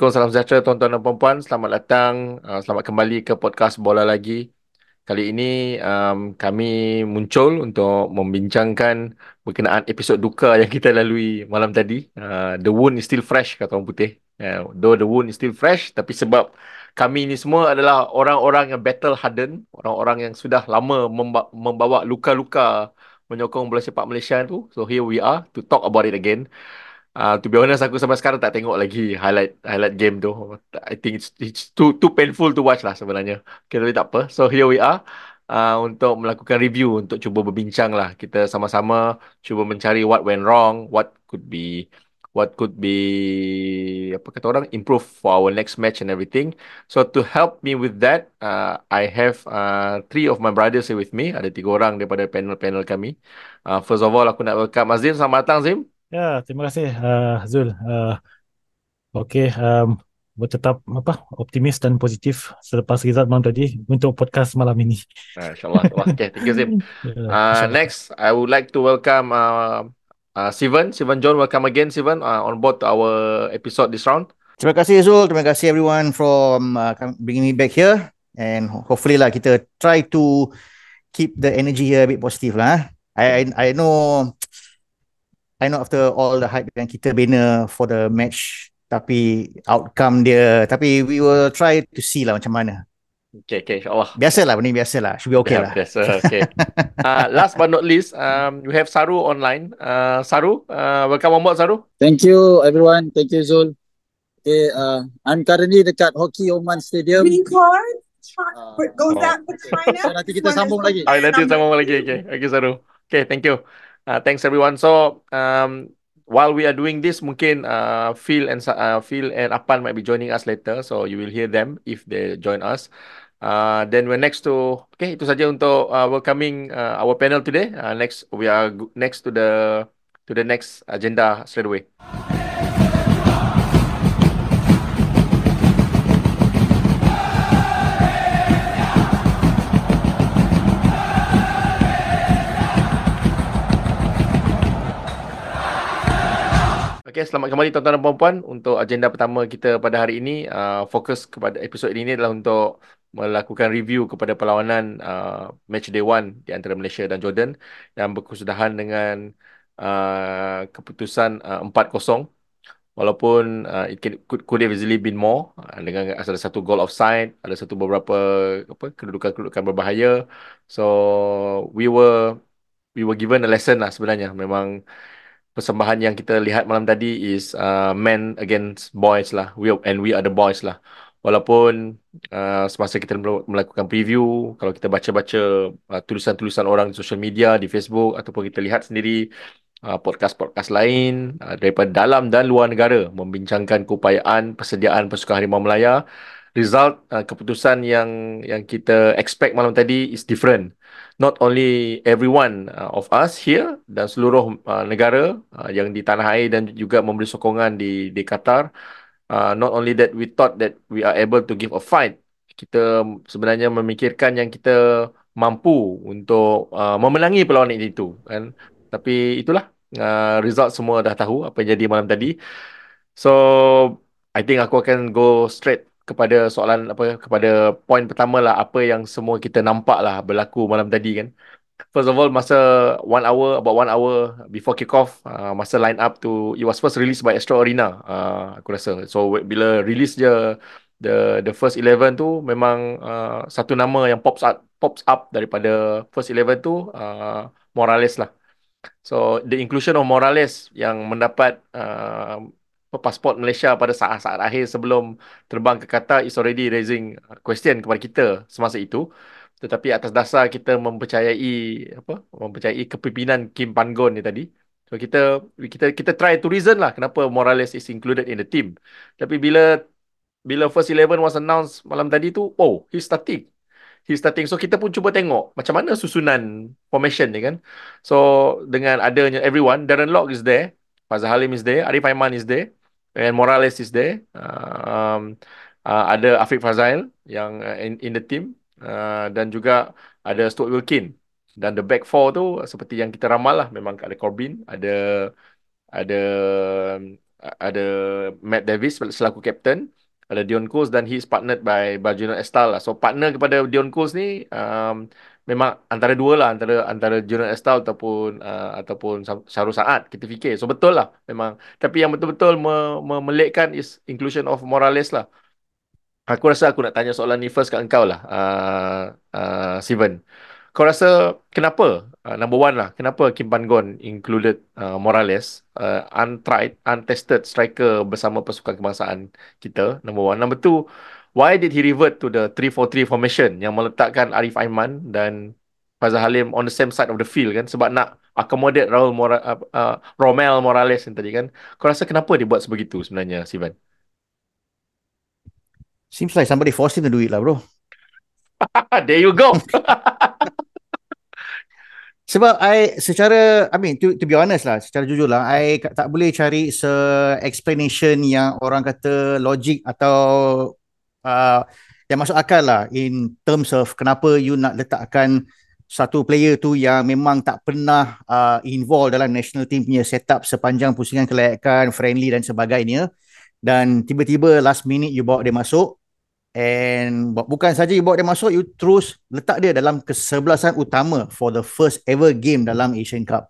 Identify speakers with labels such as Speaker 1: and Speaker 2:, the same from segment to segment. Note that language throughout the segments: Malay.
Speaker 1: Assalamualaikum, salam sejahtera tuan-tuan dan puan-puan. Selamat datang, uh, selamat kembali ke podcast Bola Lagi. Kali ini um, kami muncul untuk membincangkan berkenaan episod duka yang kita lalui malam tadi. Uh, the wound is still fresh, kata orang putih. Uh, though the wound is still fresh, tapi sebab kami ini semua adalah orang-orang yang battle hardened, orang-orang yang sudah lama memba- membawa luka-luka menyokong bola sepak Malaysia tu. So here we are to talk about it again. Uh, to be honest, aku sampai sekarang tak tengok lagi highlight highlight game tu. I think it's, it's too too painful to watch lah sebenarnya. Okay, tapi tak apa. So here we are uh, untuk melakukan review, untuk cuba berbincang lah. Kita sama-sama cuba mencari what went wrong, what could be what could be apa kata orang improve for our next match and everything. So to help me with that, uh, I have uh, three of my brothers here with me. Ada tiga orang daripada panel-panel kami. Uh, first of all, aku nak welcome Azim. Selamat datang, Azim.
Speaker 2: Ya, terima kasih uh, Zul. Uh, Okey, um, tetap apa optimis dan positif selepas result malam tadi untuk podcast malam ini.
Speaker 1: Uh, InsyaAllah. okay, thank you Zim. Uh, next, I would like to welcome uh, uh, Sivan. Sivan John, welcome again Sivan uh, on board to our episode this round.
Speaker 3: Terima kasih Zul, terima kasih everyone from uh, bringing me back here and hopefully lah kita try to keep the energy here a bit positive lah. I I, I know I know after all the hype yang kita bina for the match tapi outcome dia tapi we will try to see lah macam mana.
Speaker 1: Okay, okay, insyaAllah.
Speaker 3: Biasalah, benda biasalah. Should be okay yeah, lah.
Speaker 1: Biasa, okay. uh, last but not least, um, we have Saru online. Uh, Saru, uh, welcome on board, Saru.
Speaker 4: Thank you, everyone. Thank you, Zul. Okay, uh, I'm currently dekat Hockey Oman Stadium.
Speaker 5: Green card? Uh, goes oh. out
Speaker 4: China. So, nanti kita sambung lagi.
Speaker 1: Ah, nanti sambung lagi. Okay, okay, Saru. Okay, thank you. Uh, thanks everyone. So um, while we are doing this, mungkin uh, Phil and uh, Phil and Apan might be joining us later. So you will hear them if they join us. Uh, then we're next to okay itu saja untuk uh, welcoming uh, our panel today. Uh, next we are next to the to the next agenda straight away. Okay, selamat kembali tuan-tuan dan puan-puan untuk agenda pertama kita pada hari ini. Uh, fokus kepada episod ini adalah untuk melakukan review kepada perlawanan uh, match day one di antara Malaysia dan Jordan yang berkesudahan dengan uh, keputusan uh, 4-0. Walaupun uh, it can, could, could have easily been more uh, dengan ada satu goal offside, ada satu beberapa apa kedudukan-kedudukan berbahaya. So we were we were given a lesson lah sebenarnya. Memang persembahan yang kita lihat malam tadi is uh, men against boys lah. We and we are the boys lah. Walaupun uh, semasa kita melakukan preview, kalau kita baca-baca uh, tulisan-tulisan orang di social media, di Facebook ataupun kita lihat sendiri uh, podcast-podcast lain uh, daripada dalam dan luar negara membincangkan keupayaan persediaan pasukan Harimau Melaya, result uh, keputusan yang yang kita expect malam tadi is different not only everyone uh, of us here dan seluruh uh, negara uh, yang di tanah air dan juga memberi sokongan di di Qatar uh, not only that we thought that we are able to give a fight kita sebenarnya memikirkan yang kita mampu untuk uh, memenangi perlawanan itu kan? Tapi itulah uh, result semua dah tahu apa yang jadi malam tadi. So I think aku akan go straight kepada soalan apa kepada poin pertama lah apa yang semua kita nampak lah berlaku malam tadi kan. First of all masa one hour about one hour before kick off uh, masa line up to it was first released by Astro Arena uh, aku rasa. So bila release je the the first 11 tu memang uh, satu nama yang pops up pops up daripada first 11 tu uh, Morales lah. So the inclusion of Morales yang mendapat uh, pasport Malaysia pada saat-saat akhir sebelum terbang ke Qatar is already raising question kepada kita semasa itu. Tetapi atas dasar kita mempercayai apa mempercayai kepimpinan Kim Pangon ni tadi. So kita kita kita try to reason lah kenapa Morales is included in the team. Tapi bila bila first 11 was announced malam tadi tu oh he's starting. He's starting. So kita pun cuba tengok macam mana susunan formation ni kan. So dengan adanya everyone Darren Lock is there Fazal Halim is there Arif Aiman is there and Morales is there. Um, uh, ada Afiq Fazail yang uh, in, in the team uh, dan juga ada Stuart Wilkin dan the back four tu seperti yang kita ramal lah memang ada Corbin, ada ada ada Matt Davis selaku kapten, ada Dion Coles dan he is partnered by Bajuno Estal lah. So partner kepada Dion Coles ni um, memang antara dua lah antara antara Juno Estal ataupun uh, ataupun Syarul Saad kita fikir. So betul lah memang. Tapi yang betul-betul me- me- melekkan is inclusion of Morales lah. Aku rasa aku nak tanya soalan ni first kat engkau lah, uh, uh, Steven. Kau rasa kenapa, uh, number one lah, kenapa Kim Pan Gon included uh, Morales, uh, untried, untested striker bersama pasukan kebangsaan kita, number one. Number two, why did he revert to the 3-4-3 formation yang meletakkan Arif Aiman dan Fazal Halim on the same side of the field kan sebab nak accommodate Raul Mora, uh, uh, Romel Morales yang tadi kan. Kau rasa kenapa dia buat sebegitu sebenarnya, Steven?
Speaker 3: Seems like somebody forced him to do it lah bro.
Speaker 1: There you go.
Speaker 3: Sebab I secara I mean to, to be honest lah secara jujur lah I tak boleh cari se explanation yang orang kata logik atau uh, yang masuk akal lah in terms of kenapa you nak letakkan satu player tu yang memang tak pernah uh, involved dalam national team punya setup sepanjang pusingan kelayakan friendly dan sebagainya dan tiba-tiba last minute you bawa dia masuk And bukan saja you bawa dia masuk, you terus letak dia dalam kesebelasan utama for the first ever game dalam Asian Cup.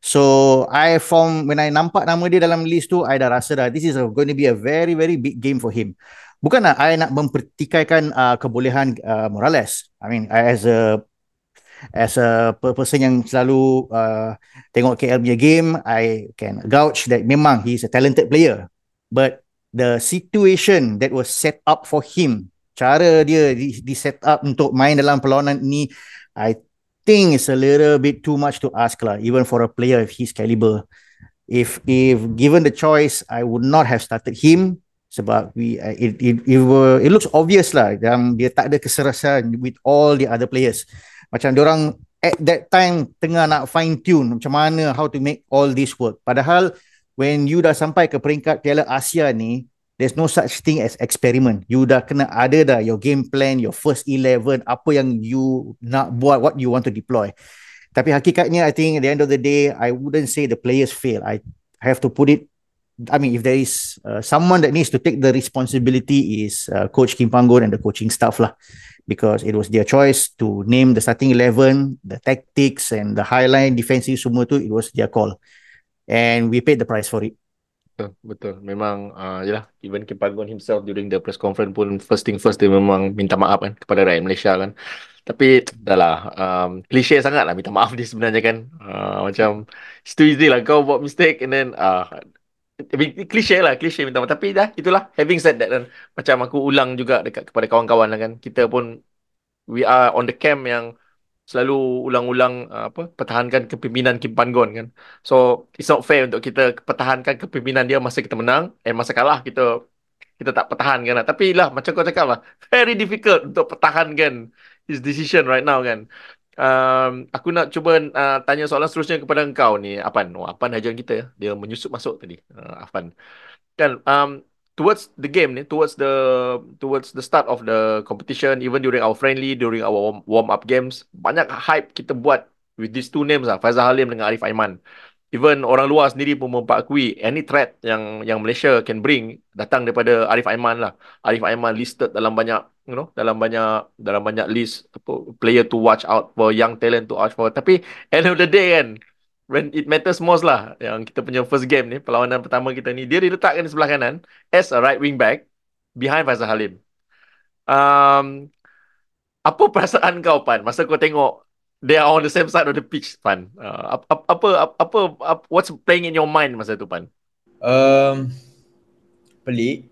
Speaker 3: So I from when I nampak nama dia dalam list tu, I dah rasa dah this is going to be a very very big game for him. Bukanlah I nak mempertikaikan uh, kebolehan uh, Morales. I mean I, as a as a person yang selalu uh, tengok KL punya game, I can gouge that memang he is a talented player. But the situation that was set up for him cara dia di, di set up untuk main dalam perlawanan ini I think it's a little bit too much to ask lah even for a player of his caliber. If if given the choice I would not have started him sebab we uh, it it it, were, it looks obvious lah yang dia tak ada keserasan with all the other players. Macam orang at that time tengah nak fine tune macam mana how to make all this work. Padahal when you dah sampai ke peringkat Piala Asia ni, there's no such thing as experiment. You dah kena ada dah your game plan, your first 11, apa yang you nak buat, what you want to deploy. Tapi hakikatnya, I think at the end of the day, I wouldn't say the players fail. I have to put it, I mean, if there is uh, someone that needs to take the responsibility is uh, Coach Kim Panggon and the coaching staff lah. Because it was their choice to name the starting 11, the tactics and the highline defensive semua tu, it was their call and we paid the price for it.
Speaker 1: Betul, betul. Memang uh, yalah, even Kim Pagon himself during the press conference pun first thing first dia memang minta maaf kan kepada rakyat Malaysia kan. Tapi dah lah, um, klise sangat lah minta maaf dia sebenarnya kan. Uh, macam, it's too easy lah kau buat mistake and then, uh, klise lah, klise minta maaf. Tapi dah, itulah, having said that kan, macam aku ulang juga dekat kepada kawan-kawan lah kan. Kita pun, we are on the camp yang, selalu ulang-ulang uh, apa pertahankan kepimpinan Kim Pan Gon kan. So it's not fair untuk kita pertahankan kepimpinan dia masa kita menang and masa kalah kita kita tak pertahankan lah. Tapi lah macam kau cakap lah very difficult untuk pertahankan his decision right now kan. Um, aku nak cuba uh, tanya soalan seterusnya kepada engkau ni Apan. Oh, Apan hajar kita ya. Dia menyusup masuk tadi. Uh, Afan. Kan um, towards the game ni towards the towards the start of the competition even during our friendly during our warm up games banyak hype kita buat with these two names lah Faizal Halim dengan Arif Aiman. Even orang luar sendiri pun mempakui any threat yang yang Malaysia can bring datang daripada Arif Aiman lah. Arif Aiman listed dalam banyak you know dalam banyak dalam banyak list apa player to watch out for young talent to watch for. Tapi end of the day kan when it matters most lah yang kita punya first game ni perlawanan pertama kita ni. Dia diletakkan di sebelah kanan as a right wing back behind Faizal Halim. Um, apa perasaan kau Pan masa kau tengok they are on the same side of the pitch Pan? Uh, apa, apa apa apa what's playing in your mind masa tu Pan?
Speaker 6: Um, pelik.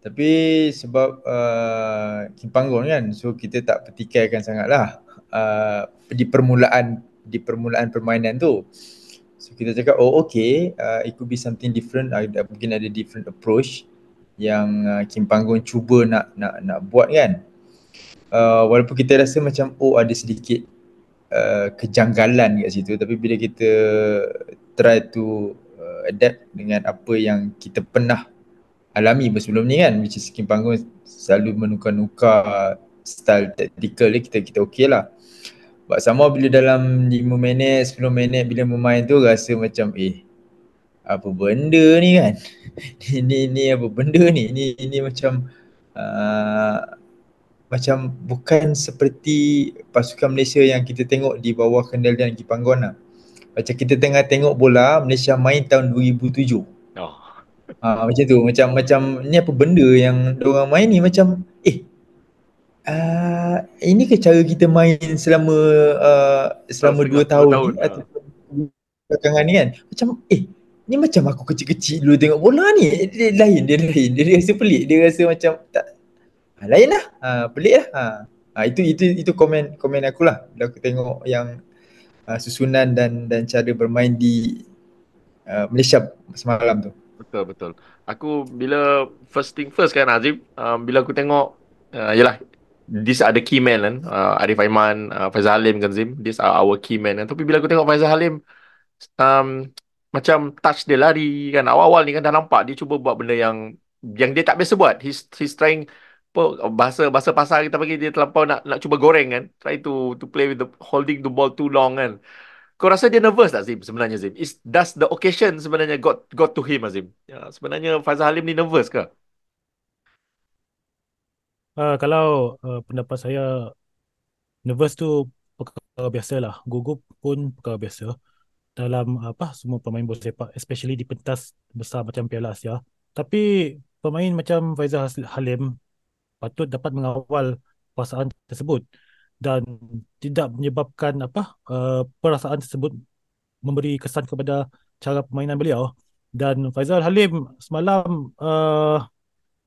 Speaker 6: Tapi sebab uh, Kim Panggon kan so kita tak petikaikan sangatlah uh, di permulaan di permulaan permainan tu. So kita cakap oh okay uh, it could be something different uh, mungkin ada different approach yang uh, Kim Panggon cuba nak nak nak buat kan. Uh, walaupun kita rasa macam oh ada sedikit uh, kejanggalan kat situ tapi bila kita try to uh, adapt dengan apa yang kita pernah alami sebelum ni kan which is Kim Panggon selalu menukar-nukar style tactical dia kita kita okey lah. But sama bila dalam 5 minit, 10 minit bila bermain tu rasa macam eh apa benda ni kan ni ni, ni apa benda ni ni ni macam uh, macam bukan seperti pasukan Malaysia yang kita tengok di bawah kendalian Kipanggon lah. Macam kita tengah tengok bola Malaysia main tahun 2007. Oh. Ha, macam tu macam macam ni apa benda yang orang main ni macam uh, ini ke cara kita main selama uh, selama 2 tahun, tahun ni atau belakangan ni kan? Macam eh ni macam aku kecil-kecil dulu tengok bola ni. Dia lain dia lain. Dia rasa pelik. Dia rasa macam tak ha, lain lah. Ha, pelik lah. Ha. ha. itu itu itu komen komen aku lah. Bila aku tengok yang uh, susunan dan dan cara bermain di uh, Malaysia semalam tu.
Speaker 1: Betul betul. Aku bila first thing first kan Azim um, bila aku tengok uh, yalah these are the key men kan? Uh, Arif Aiman uh, Faizal Halim kan Zim? These are our key men kan? Tapi bila aku tengok Faizal Halim um, macam touch dia lari kan? Awal-awal ni kan dah nampak dia cuba buat benda yang yang dia tak biasa buat. He's he's trying bahasa bahasa pasar kita bagi dia terlampau nak nak cuba goreng kan? Try to to play with the holding the ball too long kan? Kau rasa dia nervous tak Zim sebenarnya Zim? Is does the occasion sebenarnya got got to him Azim ya, sebenarnya Faizal Halim ni nervous ke
Speaker 2: uh, kalau uh, pendapat saya nervous tu perkara biasa lah. Gugup pun perkara biasa. Dalam apa semua pemain bola sepak especially di pentas besar macam Piala Asia. Tapi pemain macam Faizal Halim patut dapat mengawal perasaan tersebut dan tidak menyebabkan apa uh, perasaan tersebut memberi kesan kepada cara permainan beliau. Dan Faizal Halim semalam uh,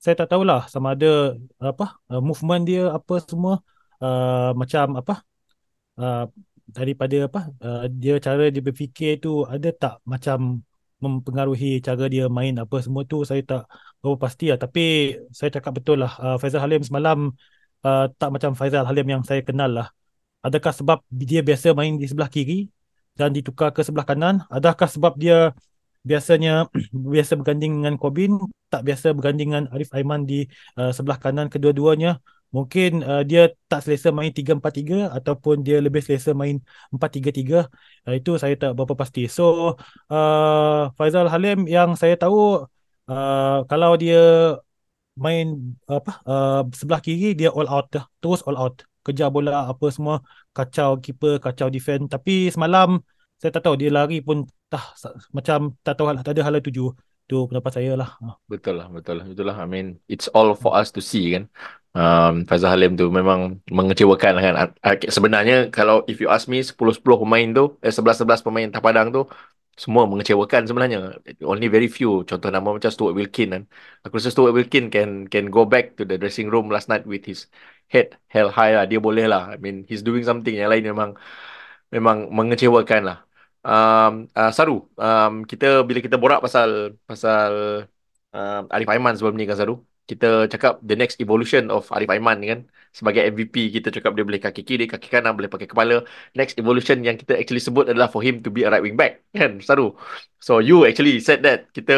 Speaker 2: saya tak tahulah sama ada apa uh, movement dia apa semua uh, macam apa uh, daripada apa uh, dia cara dia berfikir tu ada tak macam mempengaruhi cara dia main apa semua tu? Saya tak berapa pasti lah. Tapi saya cakap betul lah uh, Faizal Halim semalam uh, tak macam Faizal Halim yang saya kenal lah. Adakah sebab dia biasa main di sebelah kiri dan ditukar ke sebelah kanan? Adakah sebab dia biasanya biasa berganding dengan Kobin tak biasa berganding dengan Arif Aiman di uh, sebelah kanan kedua-duanya. Mungkin uh, dia tak selesa main 3-4-3 ataupun dia lebih selesa main 4-3-3 uh, itu saya tak berapa pasti. So uh, Faizal Halim yang saya tahu uh, kalau dia main apa uh, sebelah kiri dia all out terus all out. Kejar bola apa semua. Kacau keeper kacau defend. Tapi semalam saya tak tahu dia lari pun tak macam tak tahu tak ada hal tuju tu pendapat saya lah
Speaker 1: betul lah betul lah itulah I mean it's all for us to see kan um, Faizal Halim tu memang mengecewakan lah kan. Sebenarnya kalau if you ask me 10-10 pemain tu, eh, 11-11 pemain Tapadang tu, semua mengecewakan sebenarnya. Only very few. Contoh nama macam Stuart Wilkin kan. Aku rasa Stuart Wilkin can can go back to the dressing room last night with his head held high lah. Dia boleh lah. I mean, he's doing something yang lain memang memang mengecewakan lah. Um, uh, Saru, um, kita bila kita borak pasal pasal um, Arif Aiman sebelum ni kan Saru? Kita cakap the next evolution of Arif Aiman kan. Sebagai MVP kita cakap dia boleh kaki kiri kaki kanan boleh pakai kepala. Next evolution yang kita actually sebut adalah for him to be a right wing back kan Saru? So you actually said that kita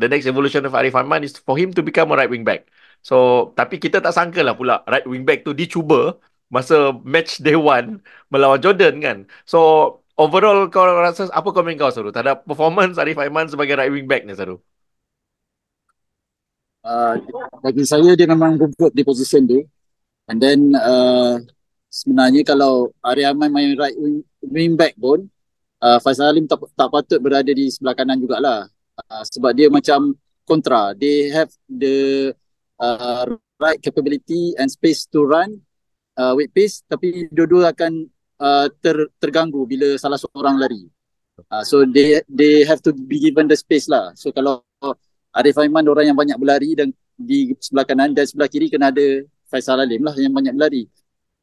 Speaker 1: the next evolution of Arif Aiman is for him to become a right wing back. So tapi kita tak sangka lah pula right wing back tu dicuba masa match day one melawan Jordan kan. So overall kau rasa apa komen kau Saru? Terhadap performance Arif Aiman sebagai right wing back ni Saru?
Speaker 4: Uh, bagi saya dia memang good di position tu and then uh, sebenarnya kalau Ariaman main right wing, wing back pun uh, Faisal Alim tak, tak patut berada di sebelah kanan jugalah. Uh, sebab dia macam kontra. They have the uh, right capability and space to run uh, with pace tapi dua-dua akan uh, ter, terganggu bila salah seorang lari uh, so they they have to be given the space lah so kalau Arif Aiman orang yang banyak berlari dan di sebelah kanan dan sebelah kiri kena ada Faisal Alim lah yang banyak berlari.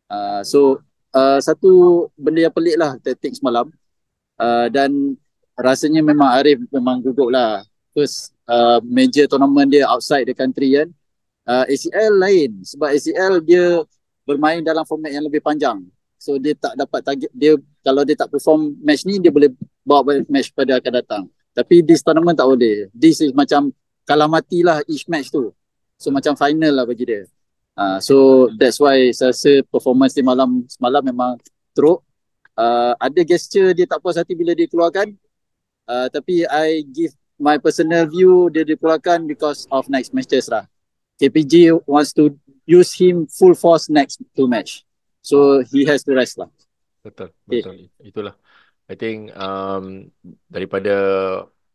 Speaker 4: Uh, so uh, satu benda yang pelik lah taktik semalam uh, dan rasanya memang Arif memang gugup lah. First uh, major tournament dia outside the country kan. Uh, ACL lain sebab ACL dia bermain dalam format yang lebih panjang. So dia tak dapat target dia kalau dia tak perform match ni dia boleh bawa match pada akan datang. Tapi this tournament tak boleh. This is macam kalah matilah each match tu. So macam final lah bagi dia. Uh, so that's why saya rasa performance di malam semalam memang teruk. Uh, ada gesture dia tak puas hati bila dia keluarkan. Uh, tapi I give my personal view dia dikeluarkan because of next matches lah. KPG wants to use him full force next two match. So he has to rest lah.
Speaker 1: Betul, betul. Okay. Itulah. I think um, daripada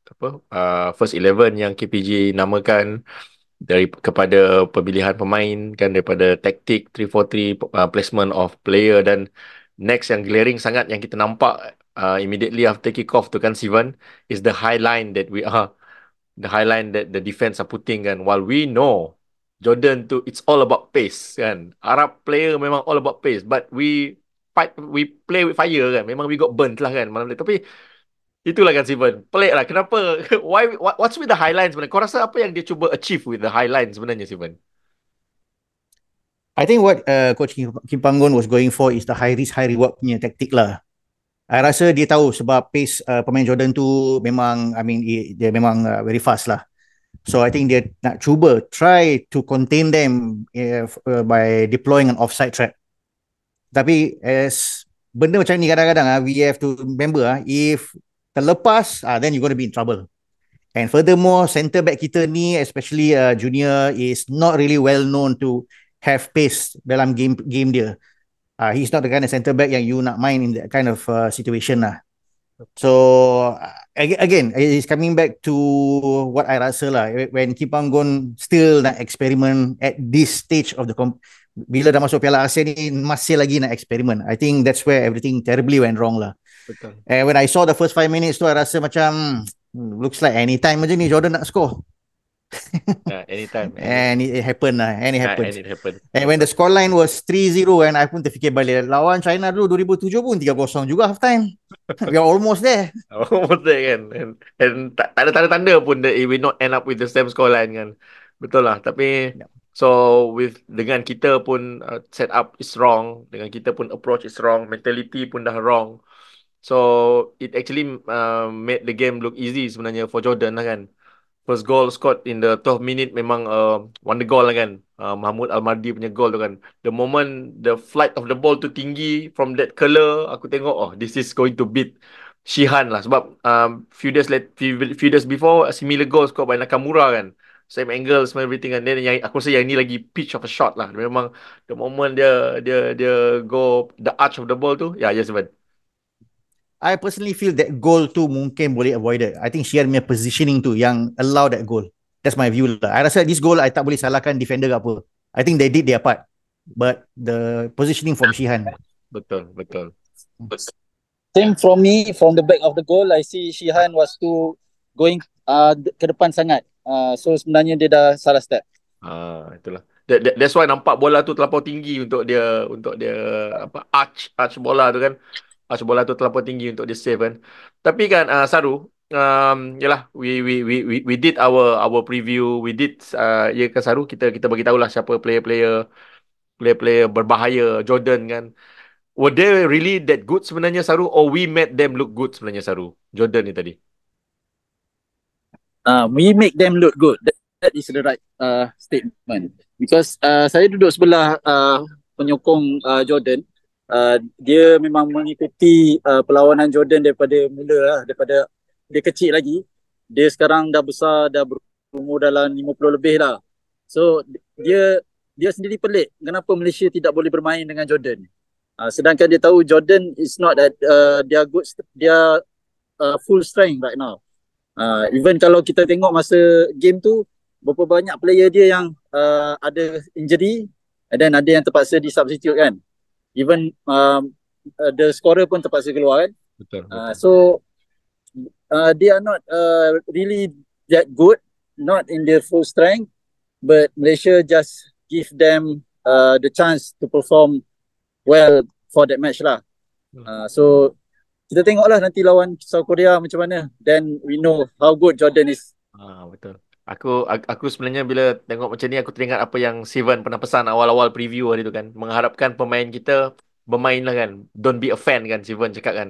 Speaker 1: apa uh, first 11 yang KPG namakan dari kepada pemilihan pemain kan daripada taktik 343 uh, placement of player dan next yang glaring sangat yang kita nampak uh, immediately after kick off tu kan Sivan is the high line that we are the high line that the defense are putting kan while we know Jordan tu it's all about pace kan Arab player memang all about pace but we fight we play with fire kan memang we got burnt lah kan malam ni tapi Itulah kan Steven. Pelik lah. Kenapa? Why, what, what's with the high line sebenarnya? Kau rasa apa yang dia cuba achieve with the high line sebenarnya Steven?
Speaker 3: I think what uh, Coach Kim, Kim Panggon was going for is the high risk, high reward punya taktik lah. I rasa dia tahu sebab pace uh, pemain Jordan tu memang I mean dia memang uh, very fast lah. So I think dia nak cuba try to contain them uh, uh, by deploying an offside trap. Tapi as benda macam ni kadang-kadang uh, we have to remember uh, if terlepas uh, then you going to be in trouble. And furthermore center back kita ni especially uh, junior is not really well known to have pace dalam game game dia uh, he's not the kind of centre back yang you nak main in that kind of uh, situation lah. So again, it's coming back to what I rasa lah. When Kipanggon still nak experiment at this stage of the comp- bila dah masuk Piala Asia ni masih lagi nak eksperimen. I think that's where everything terribly went wrong lah. Betul. And when I saw the first five minutes tu, I rasa macam hmm, looks like anytime aja ni Jordan nak score.
Speaker 1: yeah, anytime.
Speaker 3: And it, it happened lah. And it happened.
Speaker 1: Yeah, and it happened.
Speaker 3: And when the scoreline was 3-0 and I pun terfikir balik. Lawan China dulu 2007 pun 3-0 juga half time. We are almost there.
Speaker 1: almost there kan. And, and tak, tak ada tanda-tanda pun that it will not end up with the same scoreline kan. Betul lah. Tapi yeah. so with dengan kita pun uh, set up is wrong. Dengan kita pun approach is wrong. Mentality pun dah wrong. So it actually uh, made the game look easy sebenarnya for Jordan lah kan first goal scored in the 12 minute memang uh, wonder goal lah kan. Uh, Mahmud Almardi punya goal tu kan. The moment the flight of the ball tu tinggi from that color, aku tengok oh this is going to beat Shihan lah sebab um, few days late, few, few days before a similar goal scored by Nakamura kan. Same angle, same everything kan. Then yang aku rasa yang ni lagi pitch of a shot lah. Memang the moment dia dia dia go the arch of the ball tu, yeah, yes, man.
Speaker 3: I personally feel that goal tu mungkin boleh avoided. I think Shihan punya positioning tu yang allow that goal. That's my view lah. I rasa this goal I tak boleh salahkan defender ke apa. I think they did their part. But the positioning from Shihan.
Speaker 1: Betul, betul.
Speaker 4: Same from me, from the back of the goal, I see Shihan was too going uh, ke depan sangat. Uh, so sebenarnya dia dah salah step.
Speaker 1: Ah, itulah. That, that, that's why nampak bola tu terlampau tinggi untuk dia untuk dia apa arch arch bola tu kan uh, bola tu terlalu tinggi untuk dia save kan. Tapi kan uh, Saru, um, yalah we, we we we we did our our preview, we did uh, ya kan Saru kita kita bagi tahulah siapa player-player player-player berbahaya Jordan kan. Were they really that good sebenarnya Saru or we made them look good sebenarnya Saru? Jordan ni tadi.
Speaker 4: Uh, we make them look good. That, that is the right uh, statement. Because uh, saya duduk sebelah uh, penyokong uh, Jordan uh, dia memang mengikuti uh, perlawanan Jordan daripada mula lah, daripada dia kecil lagi. Dia sekarang dah besar, dah berumur dalam 50 lebih lah. So dia dia sendiri pelik kenapa Malaysia tidak boleh bermain dengan Jordan. Uh, sedangkan dia tahu Jordan is not that uh, dia good dia uh, full strength right now. Uh, even kalau kita tengok masa game tu berapa banyak player dia yang uh, ada injury dan ada yang terpaksa di substitute kan even um, uh, the scorer pun terpaksa keluar kan.
Speaker 1: Betul.
Speaker 4: Uh, betul. Uh, so uh, they are not uh, really that good, not in their full strength, but Malaysia just give them uh, the chance to perform well for that match lah. Hmm. Uh, so kita tengoklah nanti lawan South Korea macam mana. Then we know how good Jordan is.
Speaker 1: Ah betul. Aku aku sebenarnya bila tengok macam ni aku teringat apa yang Steven pernah pesan awal-awal preview hari tu kan. Mengharapkan pemain kita bermain lah kan. Don't be a fan kan Steven cakap kan.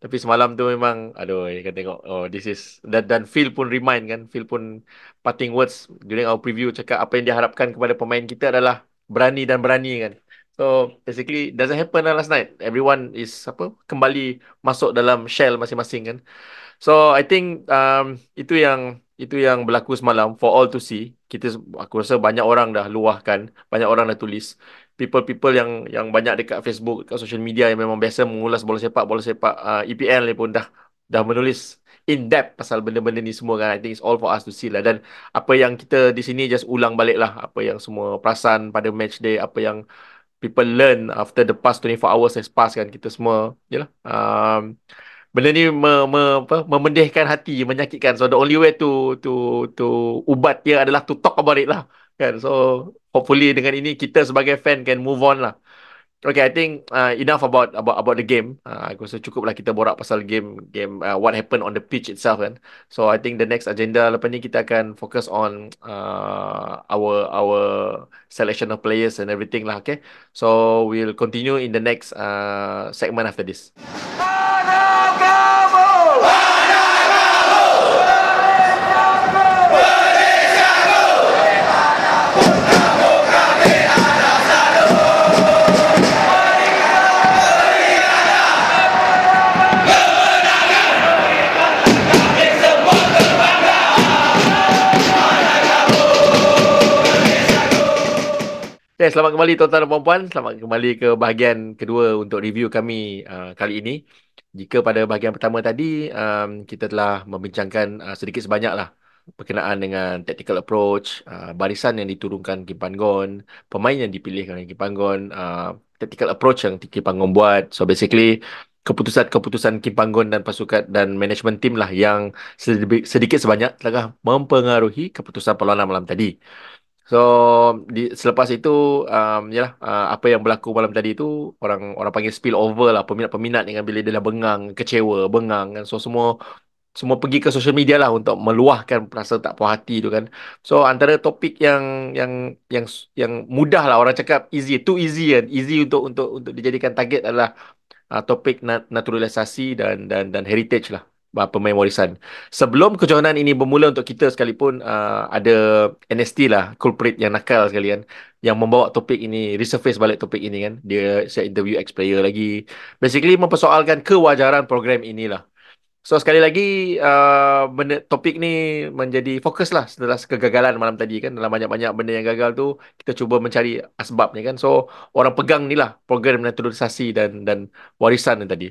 Speaker 1: Tapi semalam tu memang aduh kan tengok oh this is dan, dan Phil pun remind kan. Phil pun parting words during our preview cakap apa yang diharapkan kepada pemain kita adalah berani dan berani kan. So basically doesn't happen lah last night. Everyone is apa kembali masuk dalam shell masing-masing kan. So I think um, itu yang itu yang berlaku semalam for all to see. Kita aku rasa banyak orang dah luahkan, banyak orang dah tulis. People-people yang yang banyak dekat Facebook, dekat social media yang memang biasa mengulas bola sepak, bola sepak uh, EPL ni pun dah dah menulis in depth pasal benda-benda ni semua kan. I think it's all for us to see lah dan apa yang kita di sini just ulang balik lah apa yang semua perasan pada match day, apa yang people learn after the past 24 hours has passed kan kita semua yalah um, benda ni me, me, apa, memendihkan hati menyakitkan so the only way to to to ubat dia adalah to talk about it lah kan so hopefully dengan ini kita sebagai fan can move on lah Okay, I think uh, enough about about about the game. Uh, aku rasa cukup lah kita borak pasal game game uh, what happened on the pitch itself kan. So I think the next agenda lepas ni kita akan focus on uh, our our selection of players and everything lah. Okay, so we'll continue in the next uh, segment after this. Okay, selamat kembali tuan-tuan dan puan-puan. Selamat kembali ke bahagian kedua untuk review kami uh, kali ini. Jika pada bahagian pertama tadi, um, kita telah membincangkan uh, sedikit sebanyak lah berkenaan dengan tactical approach, uh, barisan yang diturunkan Kim Panggon, pemain yang dipilih oleh Kim Panggon, uh, tactical approach yang Kim Panggon buat. So basically, keputusan-keputusan Kim Panggon dan pasukan dan management team lah yang sedikit sebanyak telah mempengaruhi keputusan perlawanan malam tadi. So di, selepas itu um, yalah uh, apa yang berlaku malam tadi itu orang orang panggil spill over lah peminat-peminat dengan bila dia dah bengang, kecewa, bengang kan. So semua semua pergi ke social media lah untuk meluahkan perasaan tak puas hati tu kan. So antara topik yang yang yang yang mudah lah orang cakap easy, too easy kan. Easy untuk untuk untuk dijadikan target adalah uh, topik naturalisasi dan dan dan heritage lah pemain warisan. Sebelum kejohanan ini bermula untuk kita sekalipun uh, ada NST lah, culprit yang nakal sekalian yang membawa topik ini, resurface balik topik ini kan. Dia saya interview ex-player lagi. Basically mempersoalkan kewajaran program inilah. So sekali lagi uh, benda topik ni menjadi fokus lah setelah kegagalan malam tadi kan dalam banyak-banyak benda yang gagal tu kita cuba mencari asbabnya kan so orang pegang ni lah program naturalisasi dan dan warisan ni tadi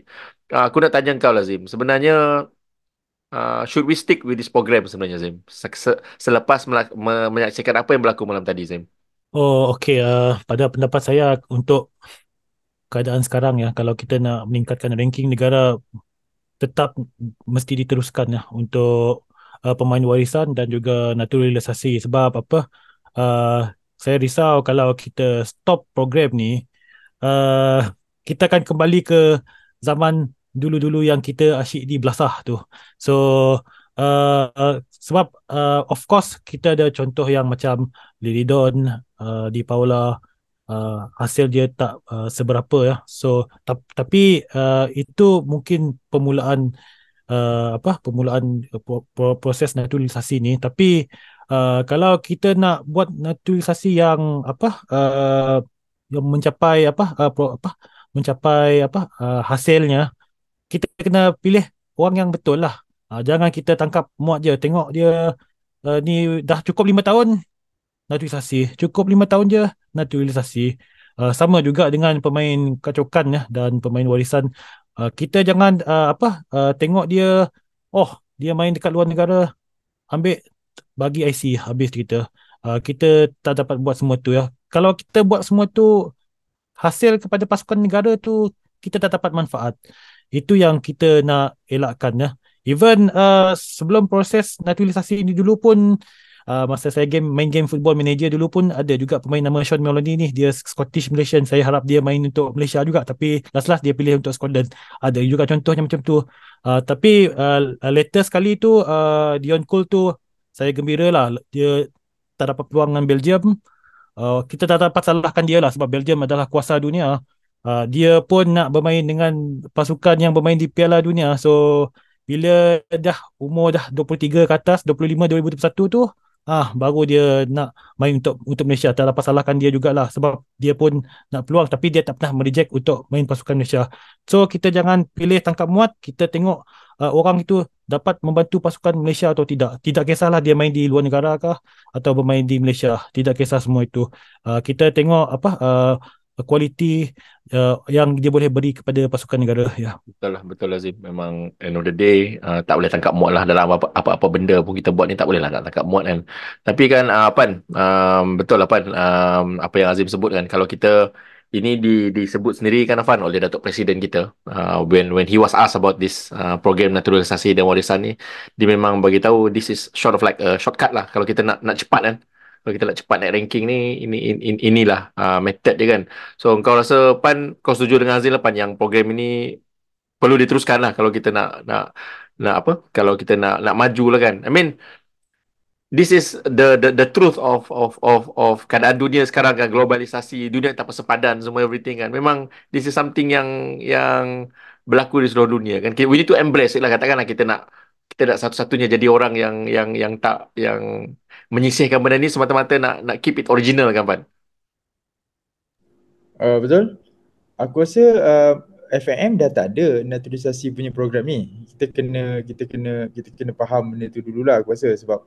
Speaker 1: uh, aku nak tanya kau lah Zim sebenarnya uh, should we stick with this program sebenarnya Zim? Selepas menyaksikan apa yang berlaku malam tadi Zim?
Speaker 2: Oh okay. Uh, pada pendapat saya untuk keadaan sekarang ya kalau kita nak meningkatkan ranking negara tetap mesti diteruskan ya untuk uh, pemain warisan dan juga naturalisasi. Sebab apa? Uh, saya risau kalau kita stop program ni uh, kita akan kembali ke zaman dulu-dulu yang kita asyik di belasah tu so uh, uh, sebab uh, of course kita ada contoh yang macam Liridon uh, di Paula uh, hasil dia tak uh, seberapa ya. So ta- tapi uh, itu mungkin permulaan uh, apa permulaan uh, proses naturalisasi ni tapi uh, kalau kita nak buat naturalisasi yang apa uh, yang mencapai apa uh, pro, apa mencapai apa uh, hasilnya kita kena pilih orang yang betul lah. Uh, jangan kita tangkap muat je tengok dia uh, ni dah cukup lima tahun naturalisasi. Cukup lima tahun je naturalisasi. Uh, sama juga dengan pemain kacokan ya dan pemain warisan. Uh, kita jangan uh, apa uh, tengok dia oh dia main dekat luar negara ambil bagi IC habis kita. Uh, kita tak dapat buat semua tu ya. Kalau kita buat semua tu hasil kepada pasukan negara tu kita tak dapat manfaat. Itu yang kita nak elakkan ya. Even uh, sebelum proses naturalisasi ini dulu pun uh, masa saya game main game football manager dulu pun ada juga pemain nama Sean Melody ni. Dia Scottish Malaysian. Saya harap dia main untuk Malaysia juga. Tapi last last dia pilih untuk Scotland. Ada juga contohnya macam tu. Uh, tapi uh, latest kali tu uh, Dion Cole tu saya gembira lah. Dia tak dapat peluang dengan Belgium. Uh, kita tak dapat salahkan dia lah sebab Belgium adalah kuasa dunia uh, dia pun nak bermain dengan pasukan yang bermain di Piala Dunia. So bila dah umur dah 23 ke atas 25 2021 tu ah baru dia nak main untuk untuk Malaysia. Tak dapat salahkan dia jugalah sebab dia pun nak peluang. Tapi dia tak pernah mereject untuk main pasukan Malaysia. So kita jangan pilih tangkap muat. Kita tengok uh, orang itu dapat membantu pasukan Malaysia atau tidak. Tidak kisahlah dia main di luar negara kah atau bermain di Malaysia. Tidak kisah semua itu. Uh, kita tengok apa uh, kualiti uh, yang dia boleh beri kepada pasukan negara ya.
Speaker 1: Betul lah betul lah Zim memang end of the day uh, tak boleh tangkap muat lah dalam apa, apa-apa benda pun kita buat ni tak boleh lah nak tangkap muat kan. Tapi kan uh, Pan um, betul lah Pan um, apa yang Azim sebut kan kalau kita ini di, disebut sendiri kan Afan oleh Datuk Presiden kita uh, when when he was asked about this uh, program naturalisasi dan warisan ni dia memang bagi tahu this is short of like a shortcut lah kalau kita nak nak cepat kan kalau kita nak cepat naik ranking ni ini in, in, inilah uh, method dia kan. So kau rasa pan kau setuju dengan Azil lah pan yang program ini perlu diteruskan lah kalau kita nak nak nak apa? Kalau kita nak nak maju lah kan. I mean this is the the the truth of of of of keadaan dunia sekarang kan globalisasi dunia tak persepadan semua everything kan. Memang this is something yang yang berlaku di seluruh dunia kan. We need to embrace it lah katakanlah kita nak kita nak satu-satunya jadi orang yang yang yang tak yang menyisihkan benda ni semata-mata nak nak keep it original kan Pan?
Speaker 6: Uh, betul. Aku rasa uh, FAM dah tak ada naturalisasi punya program ni. Kita kena kita kena kita kena faham benda tu dululah aku rasa sebab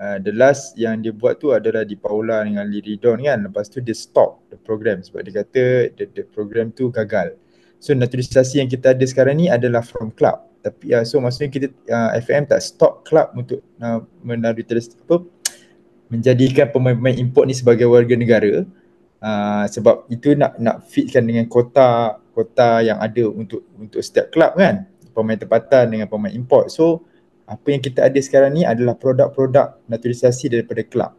Speaker 6: uh, the last yang dia buat tu adalah di Paula dengan Lee Ridon kan. Lepas tu dia stop the program sebab dia kata the, the program tu gagal. So naturalisasi yang kita ada sekarang ni adalah from club. Tapi uh, so maksudnya kita uh, FM tak stop club untuk uh, menaturalisasi apa menjadikan pemain-pemain import ni sebagai warga negara. Uh, sebab itu nak nak fitkan dengan kota kota yang ada untuk untuk setiap klub kan. Pemain tempatan dengan pemain import. So apa yang kita ada sekarang ni adalah produk-produk naturalisasi daripada klub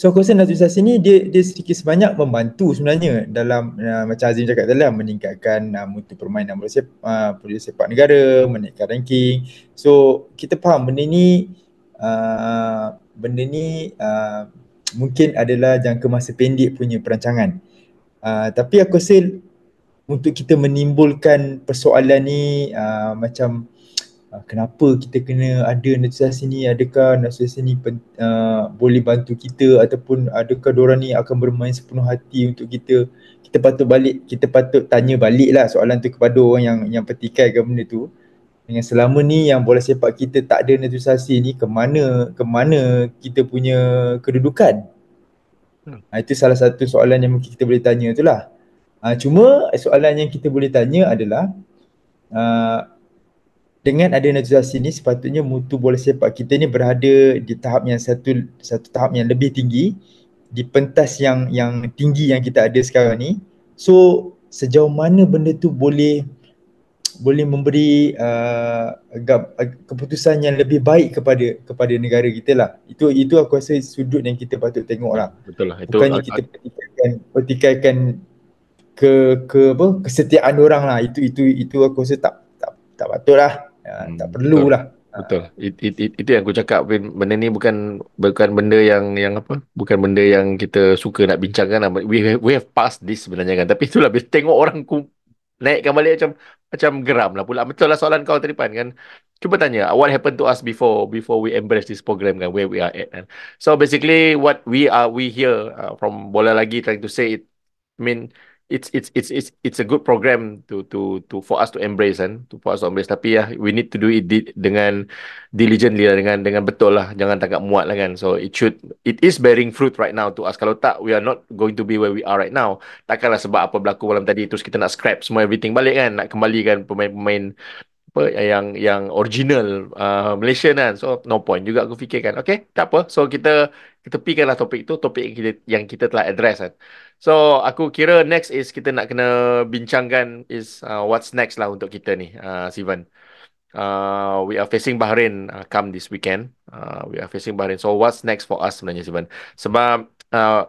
Speaker 6: So aku rasa naturalisasi ni dia dia sedikit sebanyak membantu sebenarnya dalam uh, macam Azim cakap tadi lah meningkatkan uh, mutu permainan bola sepak, uh, sepak negara, menaikkan ranking. So kita faham benda ni uh, benda ni uh, mungkin adalah jangka masa pendek punya perancangan. Uh, tapi aku rasa untuk kita menimbulkan persoalan ni uh, macam uh, kenapa kita kena ada naturalisasi ni, adakah naturalisasi ni uh, boleh bantu kita ataupun adakah diorang ni akan bermain sepenuh hati untuk kita. Kita patut balik, kita patut tanya balik lah soalan tu kepada orang yang yang petikaikan benda tu dengan selama ni yang bola sepak kita tak ada naturalisasi ni ke mana ke mana kita punya kedudukan? Hmm. ha, itu salah satu soalan yang mungkin kita boleh tanya tu lah. Ha, cuma soalan yang kita boleh tanya adalah uh, dengan ada naturalisasi ni sepatutnya mutu bola sepak kita ni berada di tahap yang satu satu tahap yang lebih tinggi di pentas yang yang tinggi yang kita ada sekarang ni. So sejauh mana benda tu boleh boleh memberi uh, keputusan yang lebih baik kepada kepada negara kita lah. Itu itu aku rasa sudut yang kita patut tengok lah.
Speaker 1: Betul lah.
Speaker 6: Itu Bukannya kita pertikaikan, pertikaikan ke ke apa kesetiaan orang lah. Itu itu itu aku rasa tak tak tak patut lah. Ya, hmm, tak perlu lah.
Speaker 1: Betul. It, it, it, itu yang aku cakap benda ni bukan bukan benda yang yang apa? Bukan benda yang kita suka nak bincangkan lah. We have, we have passed this sebenarnya kan. Tapi itulah bila tengok orang naikkan balik macam macam geram lah pula. Betul lah soalan kau tadi Pan kan. Cuba tanya, what happened to us before before we embrace this program kan, where we are at kan. So basically what we are, we here uh, from Bola Lagi trying to say it, I mean, it's it's it's it's it's a good program to to to for us to embrace kan? To for us to embrace. Tapi ya we need to do it di, dengan diligently lah dengan dengan betul lah. Jangan tangkap muat lah kan? So it should it is bearing fruit right now to us. Kalau tak we are not going to be where we are right now. Takkanlah sebab apa berlaku malam tadi terus kita nak scrap semua everything balik kan? Nak kembalikan pemain-pemain apa yang yang original uh, Malaysian kan so no point juga aku fikirkan okay tak apa so kita kita tepikanlah topik tu topik yang kita, yang kita telah address kan So aku kira next is kita nak kena bincangkan is uh, what's next lah untuk kita ni uh, Sivan. Uh, we are facing Bahrain uh, come this weekend. Uh, we are facing Bahrain. So what's next for us sebenarnya Sivan? Sebab uh,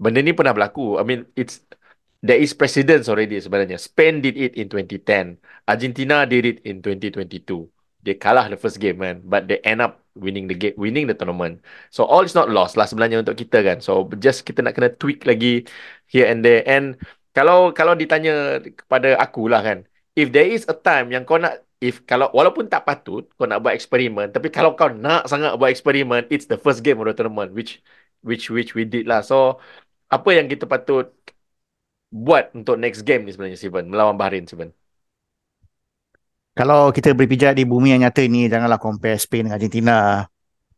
Speaker 1: benda ni pernah berlaku. I mean it's there is precedence already sebenarnya. Spain did it in 2010. Argentina did it in 2022 they kalah the first game kan? But they end up winning the game winning the tournament. So all is not lost lah sebenarnya untuk kita kan? So just kita nak kena tweak lagi here and there. And kalau kalau ditanya kepada aku lah kan? If there is a time yang kau nak if kalau walaupun tak patut kau nak buat eksperimen tapi kalau kau nak sangat buat eksperimen it's the first game of the tournament which which which we did lah. So apa yang kita patut buat untuk next game ni sebenarnya Steven melawan Bahrain Steven
Speaker 3: Kalau kita berpijak di bumi yang nyata ni janganlah compare Spain dengan Argentina.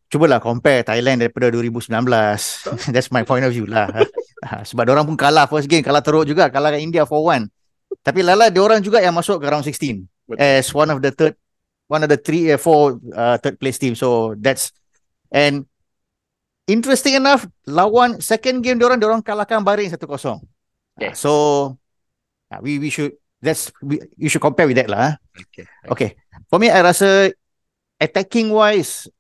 Speaker 3: Cubalah compare Thailand daripada 2019. That's my point of view lah. Ha, Sebab orang pun kalah first game, kalah teruk juga, kalah dengan India 4-1. Tapi lala orang juga yang masuk ke round 16
Speaker 1: Betul.
Speaker 3: as one of the third one of the three uh, four uh, third place team. So that's and interesting enough lawan second game dia orang dia orang kalahkan Bahrain 1-0.
Speaker 1: Yes.
Speaker 3: So uh, we we should that's we, you should compare with that lah. ah.
Speaker 1: okay.
Speaker 3: Okay. For me, I rasa attacking wise,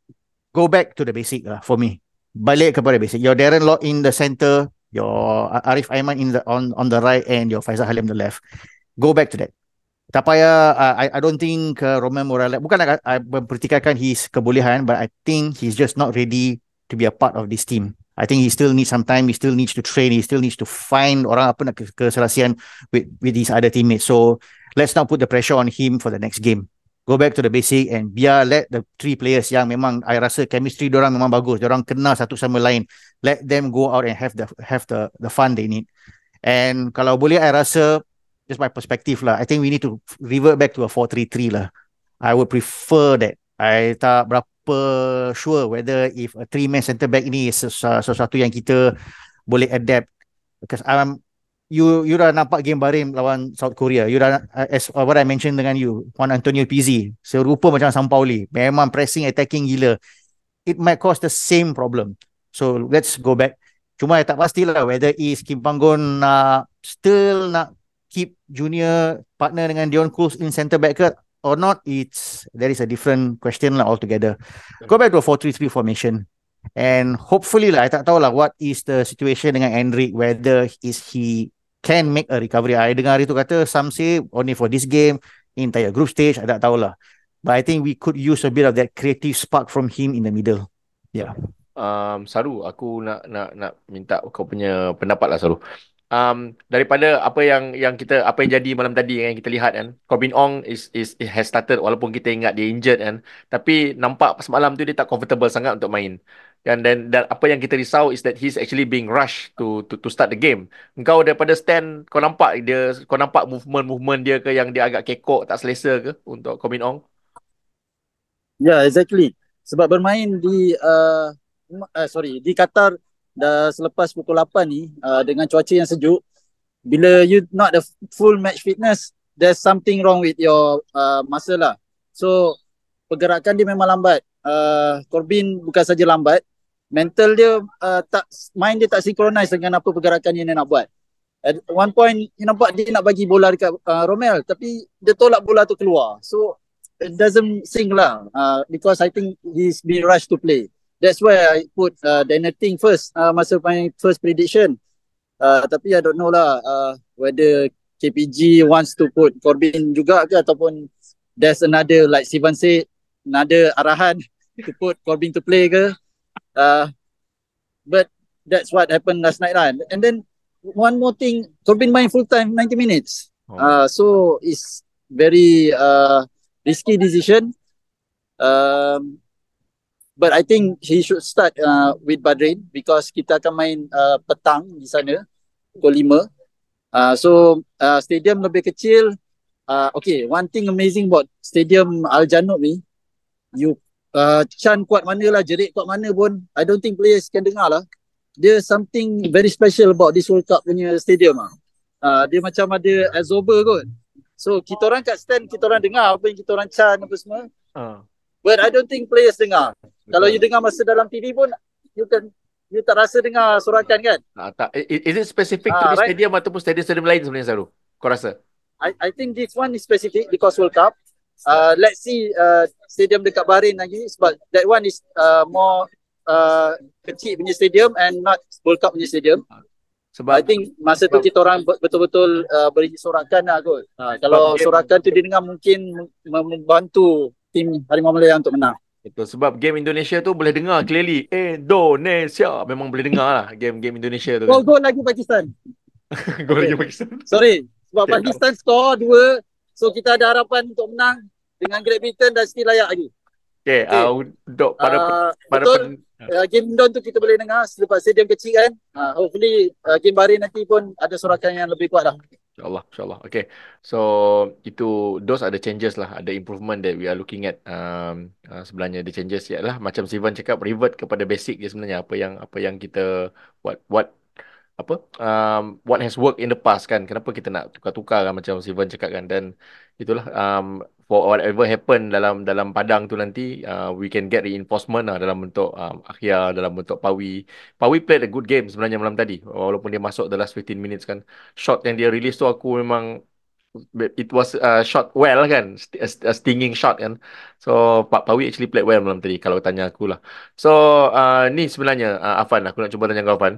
Speaker 3: go back to the basic lah for me. Balik kepada basic. Your Darren Lock in the center, your Arif Aiman in the on on the right and your Faisal Halim the left. Go back to that. Tak payah, uh, I, I don't think uh, Roman Morales, bukan nak I mempertikaikan his kebolehan, but I think he's just not ready to be a part of this team. I think he still needs some time, he still needs to train, he still needs to find orang apa nak ke- keselasian with with his other teammates. So let's not put the pressure on him for the next game. Go back to the basic and biar let the three players yang memang I rasa chemistry orang memang bagus, orang kenal satu sama lain. Let them go out and have the have the the fun they need. And kalau boleh I rasa just my perspective lah. I think we need to revert back to a 4-3-3 lah. I would prefer that. I tak berapa sure whether if a three man centre back sesu- sesuatu yang kita boleh adapt because I'm you you dah nampak game Bahrain lawan South Korea. You dah uh, as uh, what I mentioned dengan you, Juan Antonio Pizzi, serupa macam Sampaoli. Memang pressing attacking gila. It might cause the same problem. So let's go back. Cuma tak pastilah whether is Kim Panggon nak still nak keep junior partner dengan Dion Cools in centre back ke or not. It's there is a different question lah altogether. Go back to a 4-3-3 formation. And hopefully lah, I tak tahu lah what is the situation dengan Endrick, whether is he can make a recovery. I dengar hari tu kata, some say only for this game, entire group stage, I tak tahu lah. But I think we could use a bit of that creative spark from him in the middle. Yeah.
Speaker 1: um, Saru, aku nak nak nak minta kau punya pendapat lah Saru. Um, daripada apa yang yang kita apa yang jadi malam tadi yang kita lihat kan, Corbin Ong is is has started walaupun kita ingat dia injured kan, tapi nampak semalam tu dia tak comfortable sangat untuk main. Dan dan dan apa yang kita risau is that he's actually being rushed to to to start the game. Engkau daripada stand kau nampak dia kau nampak movement-movement dia ke yang dia agak kekok tak selesa ke untuk Corbin Ong?
Speaker 4: Yeah, exactly. Sebab bermain di uh, uh, sorry di Qatar dah selepas pukul 8 ni uh, dengan cuaca yang sejuk, bila you not the full match fitness, there's something wrong with your uh, muscle lah. So pergerakan dia memang lambat. Uh, Corbin bukan saja lambat, mental dia uh, tak mind dia tak synchronize dengan apa pergerakan yang dia nak buat. At one point you nampak dia nak bagi bola dekat uh, Romel tapi dia tolak bola tu keluar. So it doesn't sing lah uh, because I think he's been rushed to play. That's why I put uh, Daniel Ting first uh, masa my first prediction. Uh, tapi I don't know lah uh, whether KPG wants to put Corbin juga ke ataupun there's another like Sivan said another arahan to put Corbin to play ke. Uh, but that's what happened last night lah. And then one more thing, Corbin main full time 90 minutes.
Speaker 1: Oh.
Speaker 4: Uh, so it's very uh, risky decision. Um, but I think he should start uh, with Bahrain because kita akan main uh, petang di sana pukul 5. Uh, so uh, stadium lebih kecil. Uh, okay, one thing amazing about stadium Al Janoub ni, you uh, Chan kuat mana lah, jerit kuat mana pun, I don't think players can dengar lah. There's something very special about this World Cup punya stadium ah. Uh, dia macam ada absorber kot. So kita orang kat stand, kita orang dengar apa yang kita orang Chan apa semua.
Speaker 1: Ah.
Speaker 4: But I don't think players dengar. Kalau you dengar masa dalam TV pun, you can you tak rasa dengar sorakan kan?
Speaker 1: Ah, tak. Is it specific to
Speaker 4: Ah,
Speaker 1: the
Speaker 4: right.
Speaker 1: stadium ataupun stadium-stadium lain sebenarnya Saru? Kau rasa?
Speaker 4: I I think this one is specific because World Cup. Uh, let's see uh, stadium dekat Bahrain lagi sebab that one is uh, more uh, kecil punya stadium and not World Cup punya stadium.
Speaker 1: Sebab
Speaker 4: I think masa tu kita orang be- betul-betul uh, beri sorakan lah kot. Uh, kalau sorakan tu didengar mungkin mem- membantu tim Harimau Malaya untuk menang.
Speaker 1: Betul sebab game Indonesia tu boleh dengar clearly Indonesia memang boleh dengar lah game-game Indonesia tu.
Speaker 4: Gol gol lagi Pakistan.
Speaker 1: Gol lagi
Speaker 4: okay.
Speaker 1: Pakistan.
Speaker 4: Sorry. Sebab
Speaker 1: Okay.
Speaker 4: Pakistan skor dua. So kita ada harapan untuk menang. dengan Great Britain dah still layak lagi.
Speaker 1: Okay,
Speaker 4: Okay.
Speaker 1: uh, untuk pada
Speaker 4: Uh,
Speaker 1: pada
Speaker 4: betul.
Speaker 1: pen,
Speaker 4: Uh, game Don tu kita boleh dengar selepas stadium kecil kan. Uh, hopefully uh, game Bahrain nanti pun ada sorakan yang lebih kuat lah.
Speaker 1: InsyaAllah, insyaAllah. Okay. So, itu, those are the changes lah. Ada improvement that we are looking at. Um, uh, sebenarnya the changes ialah macam Sivan cakap, revert kepada basic je sebenarnya. Apa yang apa yang kita, what, what, apa, um, what has worked in the past kan. Kenapa kita nak tukar-tukar kan macam Sivan cakap kan. Dan itulah, um, for whatever happen dalam dalam padang tu nanti, uh, we can get reinforcement lah dalam bentuk um, Akhia, dalam bentuk Pawi. Pawi played a good game sebenarnya malam tadi. Walaupun dia masuk the last 15 minutes kan. Shot yang dia release tu aku memang it was uh, shot well kan a stinging shot kan so Pak Pawi actually played well malam tadi kalau tanya aku lah so uh, ni sebenarnya uh, Afan aku nak cuba tanya kau Afan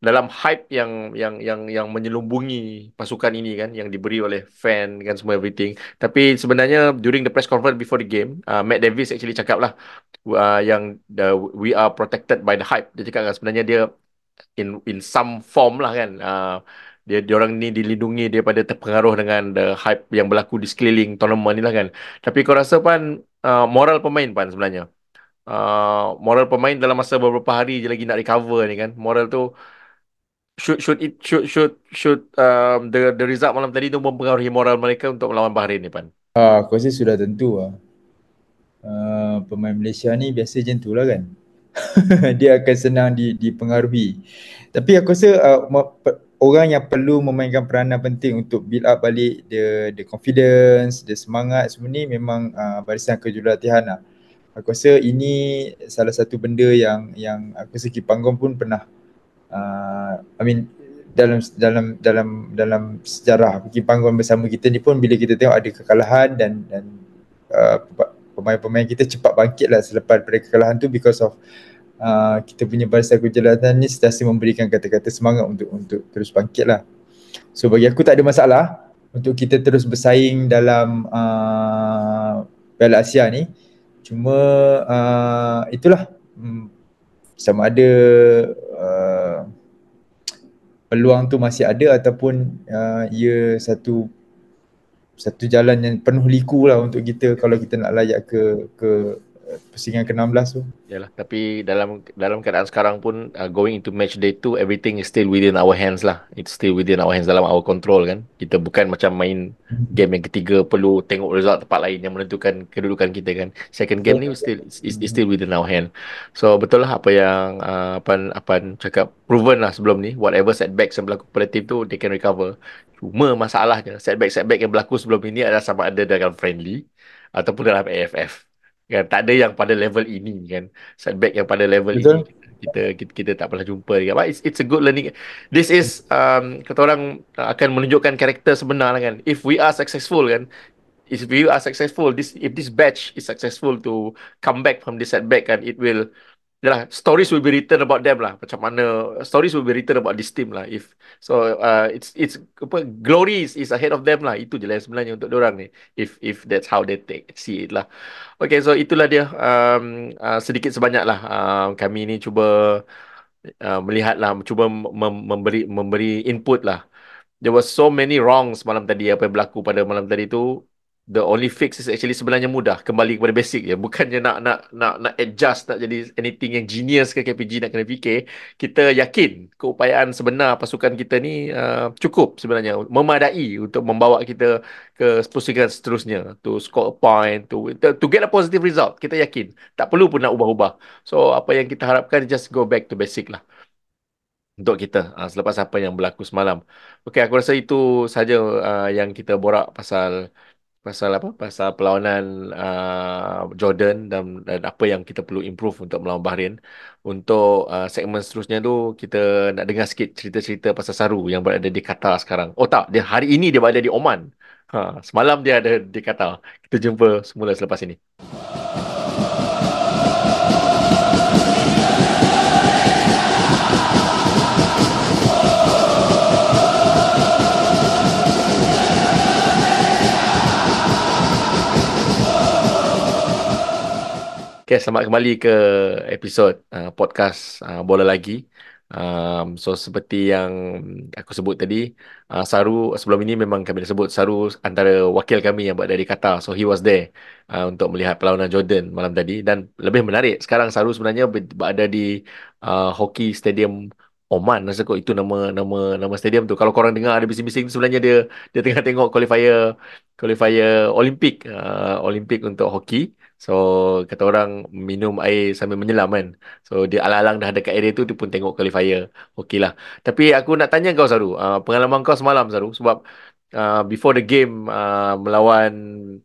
Speaker 1: dalam hype yang yang yang yang menyelumbungi pasukan ini kan yang diberi oleh fan kan semua everything. Tapi sebenarnya during the press conference before the game uh, Matt Davis actually cakap lah uh, yang the, we are protected by the hype. Dia cakap kan sebenarnya dia in in some form lah kan uh, dia dia orang ni dilindungi daripada terpengaruh dengan the hype yang berlaku di sekeliling tournament ni lah kan. Tapi kau rasa pan uh, moral pemain pan sebenarnya? Uh, moral pemain dalam masa beberapa hari je lagi nak recover ni kan. Moral tu should should it should should should um, the the result malam tadi tu mempengaruhi moral mereka untuk melawan Bahrain ni pan
Speaker 6: Ah, aku rasa sudah tentu lah. Uh, pemain Malaysia ni biasa tu lah kan. dia akan senang di, dipengaruhi. Tapi aku rasa uh, orang yang perlu memainkan peranan penting untuk build up balik the the confidence, the semangat semua ni memang uh, barisan kejurulatihan lah. Aku rasa ini salah satu benda yang yang aku rasa Kipanggon pun pernah uh, I mean dalam dalam dalam dalam sejarah Kipanggon bersama kita ni pun bila kita tengok ada kekalahan dan dan uh, pemain-pemain kita cepat bangkit lah selepas daripada kekalahan tu because of uh, kita punya barisan kejahatan ni sentiasa memberikan kata-kata semangat untuk untuk terus bangkit lah. So bagi aku tak ada masalah untuk kita terus bersaing dalam uh, Piala Asia ni. Cuma uh, itulah hmm, sama ada peluang tu masih ada ataupun uh, ia satu satu jalan yang penuh liku lah untuk kita kalau kita nak layak ke ke pusingan ke-16 tu.
Speaker 1: Yalah, tapi dalam dalam keadaan sekarang pun uh, going into match day 2 everything is still within our hands lah. It's still within our hands dalam our control kan. Kita bukan macam main game yang ketiga perlu tengok result tempat lain yang menentukan kedudukan kita kan. Second game ni still is, still within our hand. So betul lah apa yang uh, Apan Apan cakap proven lah sebelum ni whatever setbacks yang berlaku pada team tu they can recover. Cuma masalahnya setback-setback yang berlaku sebelum ini adalah sama ada dalam friendly ataupun dalam AFF kan? Tak ada yang pada level ini kan? Setback yang pada level
Speaker 6: Betul.
Speaker 1: ini kita, kita kita tak pernah jumpa lagi. But it's, it's a good learning. This is um, kata orang uh, akan menunjukkan karakter sebenar lah kan? If we are successful kan? If we are successful this if this batch is successful to come back from this setback kan? It will Yalah, stories will be written about them lah. Macam mana stories will be written about this team lah. If so, uh, it's it's apa glory is, is ahead of them lah. Itu je lah sebenarnya untuk orang ni. If if that's how they take see it lah. Okay, so itulah dia um, uh, sedikit sebanyak lah uh, kami ni cuba uh, melihat lah, cuba mem- memberi memberi input lah. There was so many wrongs malam tadi apa yang berlaku pada malam tadi tu. The only fix is actually sebenarnya mudah. Kembali kepada basic je. Bukannya nak nak nak nak adjust nak jadi anything yang genius ke KPG nak kena fikir. Kita yakin keupayaan sebenar pasukan kita ni uh, cukup sebenarnya memadai untuk membawa kita ke pusingan seterusnya. To score a point to to get a positive result. Kita yakin. Tak perlu pun nak ubah-ubah. So apa yang kita harapkan just go back to basic lah. Untuk kita. Uh, selepas apa yang berlaku semalam. Okey aku rasa itu saja uh, yang kita borak pasal pasal apa? Pasal perlawanan uh, Jordan dan dan apa yang kita perlu improve untuk melawan Bahrain. Untuk uh, segmen seterusnya tu kita nak dengar sikit cerita-cerita pasal Saru yang berada di Qatar sekarang. Oh tak. Dia hari ini dia berada di Oman. Ha semalam dia ada di Qatar. Kita jumpa semula selepas ini Okay, selamat kembali ke episod uh, podcast uh, Bola Lagi. Um, so seperti yang aku sebut tadi, uh, Saru sebelum ini memang kami dah sebut Saru antara wakil kami yang buat dari Qatar. So he was there uh, untuk melihat perlawanan Jordan malam tadi dan lebih menarik sekarang Saru sebenarnya berada di uh, Hockey Stadium Oman rasa kot itu nama nama nama stadium tu. Kalau korang dengar ada bising-bising sebenarnya dia dia tengah tengok qualifier qualifier Olimpik uh, Olimpik untuk hoki. So kata orang minum air sambil menyelam kan. So dia alang-alang dah dekat area tu dia pun tengok qualifier. Okey lah. Tapi aku nak tanya kau Saru, uh, pengalaman kau semalam Saru sebab uh, before the game uh, melawan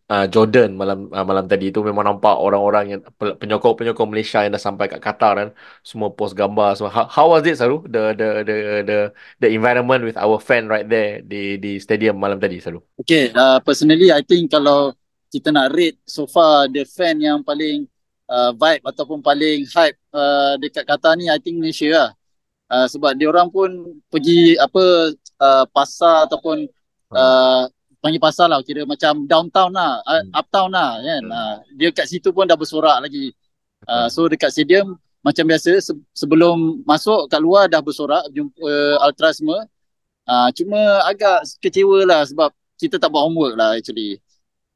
Speaker 1: uh, Jordan malam uh, malam tadi itu memang nampak orang-orang yang penyokong-penyokong Malaysia yang dah sampai kat Qatar kan semua post gambar semua how, how was it Saru the the the the the environment with our fan right there di di stadium malam tadi Saru
Speaker 4: Okay, uh, personally I think kalau kita nak rate so far the fan yang paling uh, vibe ataupun paling hype uh, dekat Qatar ni I think Malaysia lah. Uh, sebab dia orang pun pergi apa uh, pasar ataupun uh, panggil pasar lah kira macam downtown lah uh, hmm. uptown lah kan hmm. uh, dia kat situ pun dah bersorak lagi uh, so dekat stadium macam biasa se- sebelum masuk kat luar dah bersorak jumpa uh, ultra semua uh, cuma agak kecewa lah sebab kita tak buat homework lah actually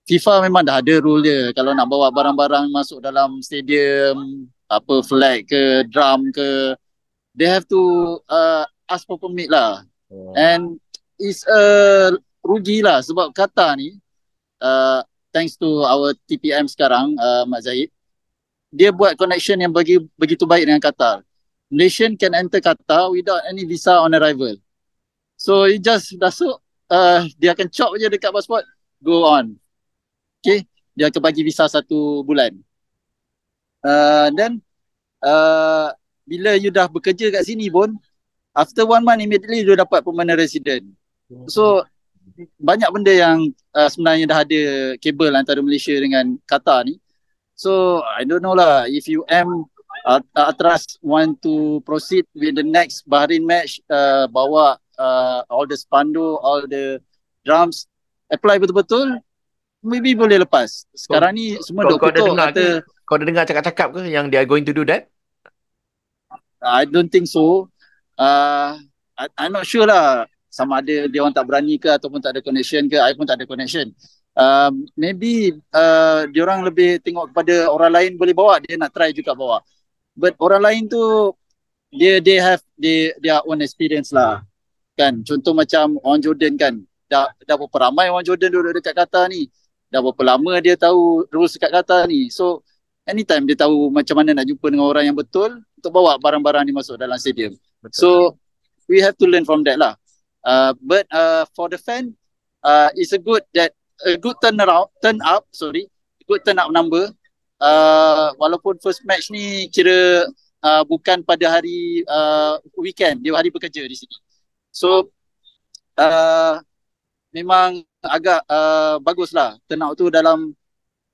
Speaker 4: FIFA memang dah ada rule dia. Kalau nak bawa barang-barang masuk dalam stadium apa flag ke drum ke they have to uh, ask for permit lah. Oh. and is a rugi lah sebab Qatar ni uh, thanks to our TPM sekarang uh, Mak Zahid dia buat connection yang bagi begitu baik dengan Qatar. Malaysian can enter Qatar without any visa on arrival. So you just masuk uh, dia akan chop je dekat passport go on okay dia akan bagi visa satu bulan. Uh, then uh, bila you dah bekerja kat sini pun after one month immediately you dapat permanent resident. So banyak benda yang uh, sebenarnya dah ada kabel antara Malaysia dengan Qatar ni. So I don't know lah if you am uh, Atras want to proceed with the next Bahrain match uh, bawa uh, all the spando, all the drums apply betul-betul maybe boleh lepas. Sekarang ni semua
Speaker 1: kau,
Speaker 4: dok kutuk
Speaker 1: kata ke? kau dah dengar cakap-cakap ke yang they are going to do that?
Speaker 4: I don't think so. Uh, I, I'm not sure lah. Sama ada dia orang tak berani ke ataupun tak ada connection ke I pun tak ada connection. Uh, maybe uh, dia orang lebih tengok kepada orang lain boleh bawa. Dia nak try juga bawa. But orang lain tu dia they have they their own experience lah. Kan? Contoh macam orang Jordan kan. Dah dah berapa ramai orang Jordan duduk dekat Qatar ni dah berapa lama dia tahu rules dekat Qatar ni so anytime dia tahu macam mana nak jumpa dengan orang yang betul untuk bawa barang-barang ni masuk dalam stadium betul. so we have to learn from that lah Uh, but uh, for the fan, uh, it's a good that a good turn around, turn up, sorry, good turn up number. Uh, walaupun first match ni kira uh, bukan pada hari uh, weekend, dia hari bekerja di sini. So uh, memang agak uh, baguslah. Turn out tu dalam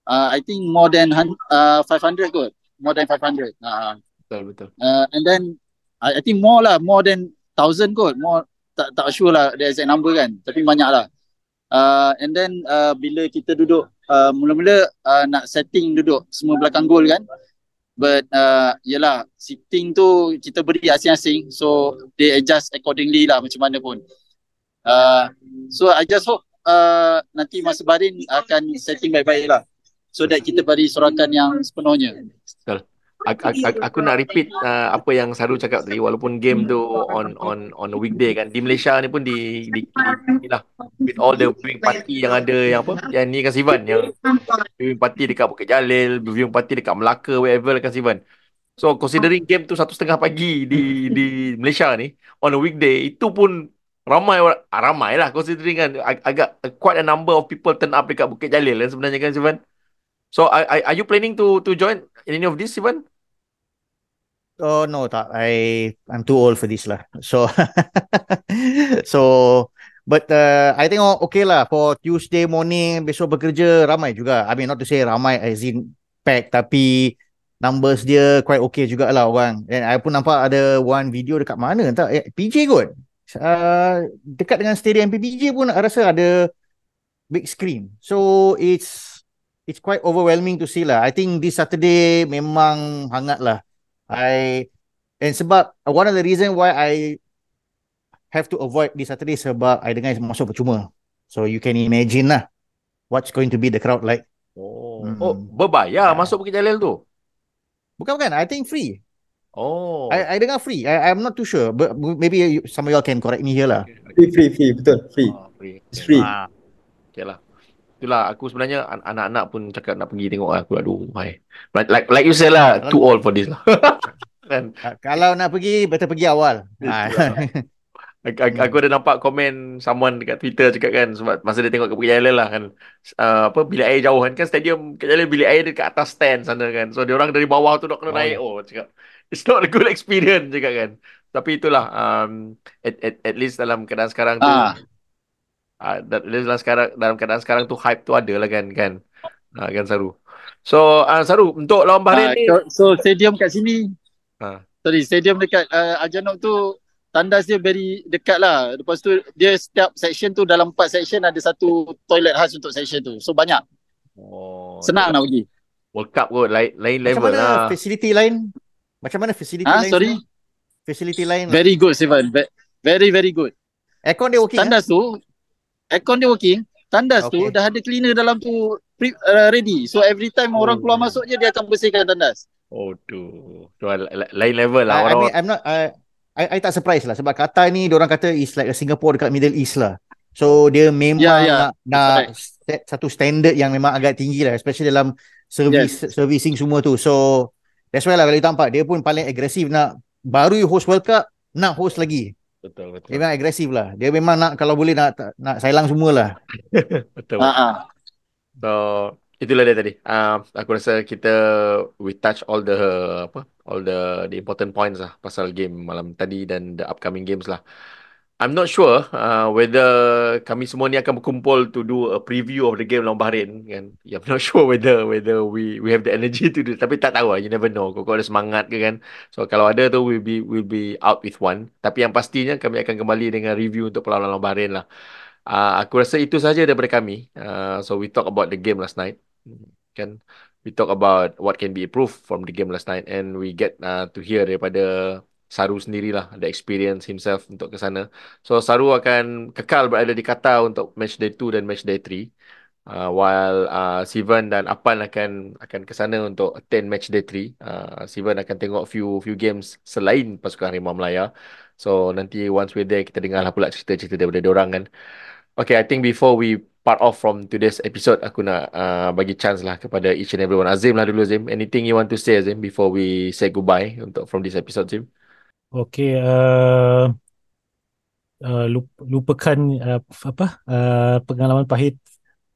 Speaker 4: uh, I think more than uh, 500 kot, more than 500. Uh,
Speaker 1: betul betul.
Speaker 4: Uh, and then I, I think more lah, more than 1000 kot, more tak tak sure lah the exact number kan. Tapi banyak lah. Uh, and then uh, bila kita duduk uh, mula-mula uh, nak setting duduk semua belakang gol kan. But uh, yelah sitting tu kita beri asing-asing. So they adjust accordingly lah macam mana pun. Uh, so I just hope uh, nanti masa barin akan setting baik-baik lah. So that kita beri sorakan yang sepenuhnya.
Speaker 1: Betul. Aku, aku, aku nak repeat uh, apa yang Saru cakap tadi. Walaupun game tu on on on a weekday kan. Di Malaysia ni pun di di, di, di lah. With all the viewing party yang ada yang apa yang ni kan Sivan? Yang viewing party dekat Bukit Jalil viewing party dekat Melaka wherever kan Sivan? So considering game tu satu setengah pagi di di Malaysia ni on a weekday itu pun ramai ah, ramai lah considering kan ag- agak quite a number of people turn up dekat Bukit Jalil kan sebenarnya kan Sivan? So are, are you planning to to join any of this Sivan?
Speaker 3: Oh no tak. I I'm too old for this lah. So so but uh, I think okay lah for Tuesday morning besok bekerja ramai juga. I mean not to say ramai as in pack tapi numbers dia quite okay jugalah orang. And I pun nampak ada one video dekat mana entah. Eh, PJ kot uh, dekat dengan stadium PPJ pun rasa ada big screen so it's it's quite overwhelming to see lah I think this Saturday memang hangat lah I And sebab uh, one of the reason why I have to avoid this Saturday sebab I dengar masuk percuma. So you can imagine lah what's going to be the crowd like.
Speaker 1: Oh,
Speaker 3: Hmm.
Speaker 1: oh berbayar
Speaker 3: Ah.
Speaker 1: masuk Bukit Jalil tu.
Speaker 3: Bukan bukan, I think free.
Speaker 1: Oh.
Speaker 3: I I dengar free. I I'm not too sure, but maybe you, some of y'all can correct me here lah.
Speaker 6: Free, free, free. Betul, free.
Speaker 1: Ah, free.
Speaker 6: It's free.
Speaker 3: Ah,
Speaker 1: Okay lah. Itulah aku sebenarnya an- anak-anak pun cakap nak pergi tengok lah. Aku aduh, hai. But like like you said lah, too old for this lah. kan?
Speaker 3: kalau nak pergi, better pergi awal. Ah,
Speaker 1: Aku, aku, aku ada nampak komen someone dekat Twitter cakap kan sebab masa dia tengok ke Bukit Jalil lah kan uh, apa bilik air jauh kan kan stadium Bukit Jalil bilik air dia dekat atas stand sana kan so dia orang dari bawah tu nak kena
Speaker 3: Oh.
Speaker 1: naik oh cakap it's not a good experience cakap kan tapi itulah um, at, at, at least dalam keadaan sekarang tu
Speaker 4: Ah.
Speaker 1: uh, at least dalam sekarang dalam keadaan sekarang tu hype tu ada lah kan kan uh, kan Saru so uh, Saru untuk lawan Bahrain
Speaker 4: Ah,
Speaker 1: ni
Speaker 4: so- so stadium kat sini.
Speaker 1: Ah.
Speaker 4: Sorry, stadium dekat uh, Ajanok tu tandas dia very dekat lah. Lepas tu dia setiap section tu dalam empat section ada satu toilet khas untuk section tu. So banyak.
Speaker 1: oh,
Speaker 4: Senang nak pergi.
Speaker 1: World Cup kot lain, lain
Speaker 3: macam
Speaker 1: level
Speaker 3: mana
Speaker 1: lah
Speaker 3: facility lain? Macam mana facility
Speaker 4: Ah,
Speaker 3: lain?
Speaker 4: sorry.
Speaker 3: semua? Facility lain.
Speaker 4: Very good. Ve- Very, very good.
Speaker 3: Aircon dia working.
Speaker 4: Tandas tu, aircon dia working. Tandas tu
Speaker 3: Okay.
Speaker 4: dah ada cleaner dalam tu pre, uh, ready. So every time orang
Speaker 1: Oh.
Speaker 4: keluar masuk je dia akan bersihkan tandas.
Speaker 1: Oh tu. Tu la- la- lain level lah
Speaker 3: I, I
Speaker 1: orang.
Speaker 3: mean, I'm not I, I, I tak surprise lah sebab Qatar ni orang kata is like a Singapore dekat Middle East lah. So dia memang
Speaker 4: Ya, ya.
Speaker 3: nak, nak
Speaker 4: Correct.
Speaker 3: set satu standard yang memang agak tinggi lah especially dalam service servicing semua tu. So that's why lah kalau tampak dia pun paling agresif nak baru you host World Cup nak host lagi.
Speaker 1: betul betul.
Speaker 3: Dia memang agresif lah. Dia memang nak kalau boleh nak nak sailang semua lah.
Speaker 1: betul.
Speaker 4: Ha ah.
Speaker 1: So itulah dia tadi. Uh, aku rasa kita we touch all the apa all the the important points lah pasal game malam tadi dan the upcoming games lah. I'm not sure uh, whether kami semua ni akan berkumpul to do a preview of the game lawan Bahrain kan. Yeah, I'm not sure whether whether we we have the energy to do. Tapi tak tahu lah, you never know. Kau ada semangat ke kan. So kalau ada tu we'll be we'll be out with one. Tapi yang pastinya kami akan kembali dengan review untuk perlawanan lawan Bahrain lah. Uh, aku rasa itu saja daripada kami. Uh, so we talk about the game last night. Kan we talk about what can be improved from the game last night and we get uh, to hear daripada Saru sendirilah the experience himself untuk ke sana. So Saru akan kekal berada di Qatar untuk match day 2 dan match day 3. Uh, while uh, Sivan dan Apan akan akan ke sana untuk attend match day 3. Uh, Sivan akan tengok few few games selain pasukan Harimau Melaya. So nanti once we're there kita dengarlah pula cerita-cerita daripada diorang kan. Okay, I think before we part off from today's episode, aku nak uh, bagi chance lah kepada each and everyone. Azim lah dulu Azim. Anything you want to say Azim before we say goodbye untuk from this episode Azim?
Speaker 2: Okey, uh, uh, lup, lupakan uh, apa uh, pengalaman pahit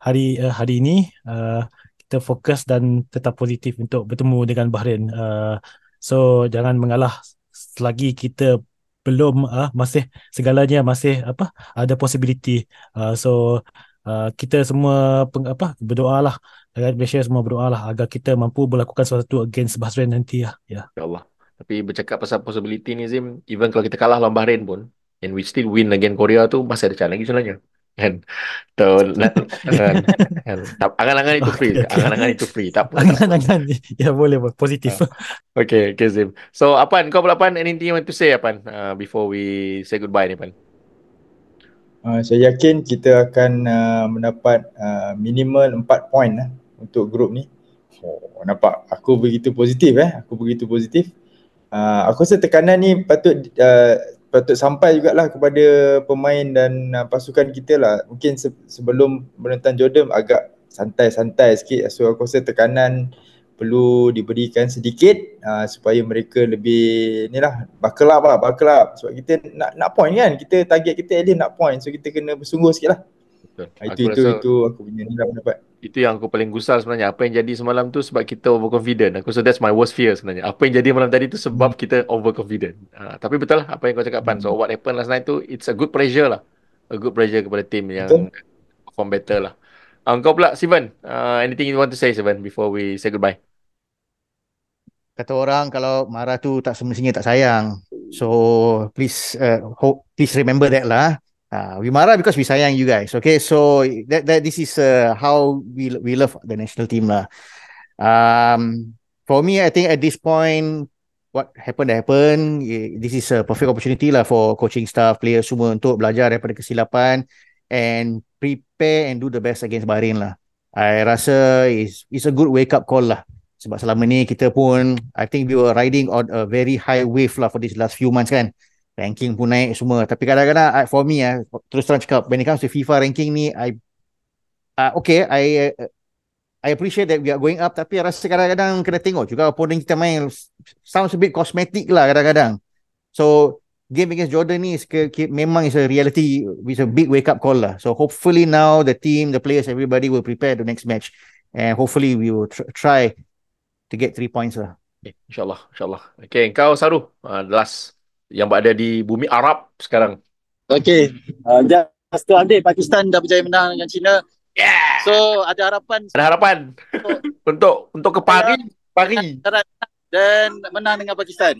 Speaker 2: hari uh, hari ini. Uh, kita fokus dan tetap positif untuk bertemu dengan Bahrain. Uh, so jangan mengalah selagi kita belum uh, masih segalanya masih apa ada possibility. Uh, so uh, kita semua peng, apa berdoalah rakyat Malaysia semua berdoalah agar kita mampu melakukan sesuatu against Bahrain nanti. Ya. Ya
Speaker 1: Allah. Tapi bercakap pasal possibility ni Azim, even kalau kita kalah lawan Bahrain pun, and we still win against Korea tu, masih ada chance lagi sebenarnya. Kan? So, kan, kan. Angan-angan itu free.
Speaker 2: Okay, okay.
Speaker 1: Angan-angan itu free. Tak apa.
Speaker 2: Angan-angan ya boleh boleh positif.
Speaker 1: Okay, okay Zim. So, Apan, kau pula Apan, anything you want to say Apan uh, before we say goodbye ni Apan?
Speaker 6: Uh, saya yakin kita akan uh, mendapat uh, minimal 4 poin lah untuk grup ni. Oh, nampak aku begitu positif eh. Aku begitu positif. Uh, aku rasa tekanan ni patut uh, patut sampai jugalah kepada pemain dan uh, pasukan kita lah. Mungkin se- sebelum menentang Jordan agak santai-santai sikit. So aku rasa tekanan perlu diberikan sedikit uh, supaya mereka lebih ni lah buckle up lah buckle up sebab kita nak nak point kan kita target kita at nak point so kita kena bersungguh sikit lah
Speaker 1: Betul.
Speaker 6: Ah,
Speaker 1: Aku
Speaker 6: itu itu
Speaker 1: rasa
Speaker 6: itu aku punya ni lah pendapat
Speaker 1: itu yang aku paling gusar sebenarnya. Apa yang jadi semalam tu sebab kita overconfident. Aku rasa that's my worst fear sebenarnya. Apa yang jadi malam tadi tu sebab kita overconfident. Uh, tapi betul lah apa yang kau cakap Pan. So what happened last night tu, it's a good pressure lah. A good pressure kepada tim yang
Speaker 6: Betul.
Speaker 1: perform better lah. Uh, kau pula Sivan, uh, anything you want to say Sivan before we say goodbye?
Speaker 3: Kata orang kalau marah tu tak semestinya tak sayang. So please uh, hope please remember that lah. Uh, we marah because we sayang you guys. Okay, so that that this is uh, how we we love the national team lah. Um, for me, I think at this point what happened happened. This is a perfect opportunity lah for coaching staff, players semua untuk belajar daripada kesilapan and prepare and do the best against Bahrain lah. I rasa is is a good wake up call lah. Sebab selama ni kita pun I think we were riding on a very high wave lah for these last few months kan. Ranking pun naik semua. Tapi kadang-kadang I- for me ah terus terang cakap when it comes to FIFA ranking ni I uh, okay I uh, I appreciate that we are going up tapi rasa kadang-kadang kena tengok juga opponent kita main sounds a bit cosmetic lah kadang-kadang. So game against Jordan ni is ke, ke, memang is a reality is a big wake up call lah. So hopefully now the team, the players, everybody will prepare the next match and hopefully we will tr- try to get three points lah.
Speaker 1: Okay, InsyaAllah. InsyaAllah. Okay, kau Saru. Uh, last yang berada di bumi Arab sekarang.
Speaker 4: Okay. Uh, just to update, Pakistan dah berjaya menang dengan China.
Speaker 1: Yeah!
Speaker 4: So ada harapan
Speaker 1: Ada harapan untuk untuk ke Paris. Paris.
Speaker 4: dan menang dengan Pakistan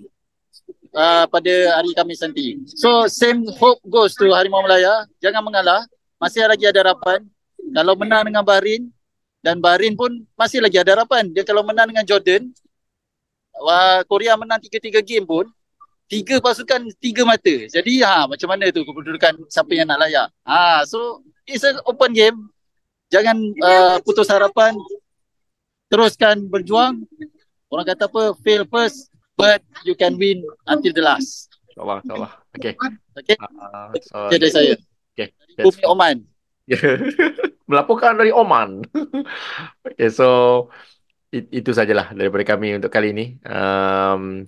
Speaker 4: uh, pada hari Khamis nanti. So same hope goes to Harimau Melaya. Jangan mengalah. Masih lagi ada harapan. Kalau menang dengan Bahrain dan Bahrain pun masih lagi ada harapan. Dia kalau menang dengan Jordan, uh, Korea menang 3-3 game pun tiga pasukan tiga mata. Jadi ha macam mana tu kedudukan siapa yang nak layak. Ha so it's an open game. Jangan uh, putus harapan. Teruskan berjuang. Orang kata apa? Fail first but you can win until the last.
Speaker 1: InsyaAllah. InsyaAllah. Okay.
Speaker 4: Okay.
Speaker 1: Uh, so,
Speaker 4: Okay dari saya.
Speaker 1: okay. That's
Speaker 4: Bumi Oman.
Speaker 1: Melaporkan dari Oman. okay, so it, itu sajalah daripada kami untuk kali ini. Um,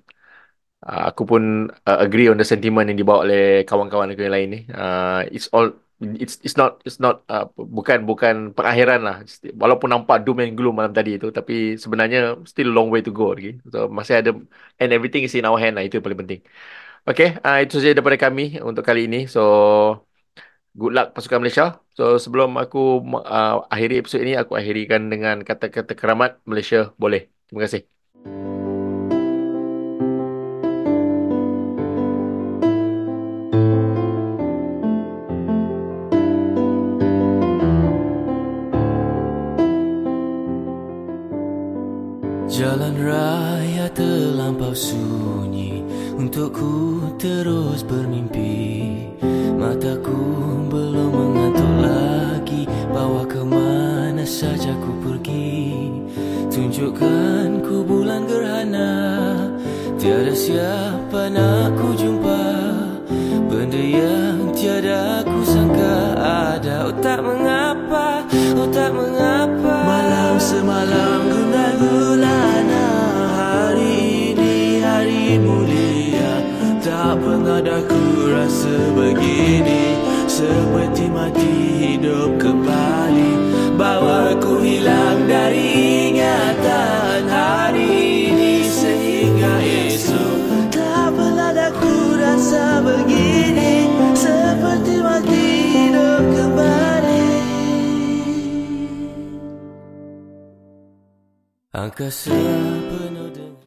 Speaker 1: uh, aku pun uh, agree on the sentiment yang dibawa oleh kawan-kawan aku yang lain ni. Uh, it's all it's it's not it's not uh, bukan bukan perakhiran lah. Walaupun nampak doom and gloom malam tadi itu, tapi sebenarnya still long way to go lagi. So masih ada and everything is in our hand lah. Itu yang paling penting. Okay, uh, itu saja daripada kami untuk kali ini. So good luck pasukan Malaysia. So sebelum aku uh, akhiri episod ini, aku akhirikan dengan kata-kata keramat Malaysia boleh. Terima kasih.
Speaker 7: Sunyi Untukku terus bermimpi. Mataku belum mengantuk lagi Bawa ke mana saja ku pergi. Tunjukkan ku bulan gerhana Tiada siapa nak ku jumpa. Benda yang tiada ku sangka ada Oh tak mengapa, Dah ku rasa begini Seperti mati hidup kembali. Bawa ku hilang dari ingatan Hari ini sehingga esok Tak pernah dah ku rasa begini Seperti mati hidup kembali. Angkasa penuh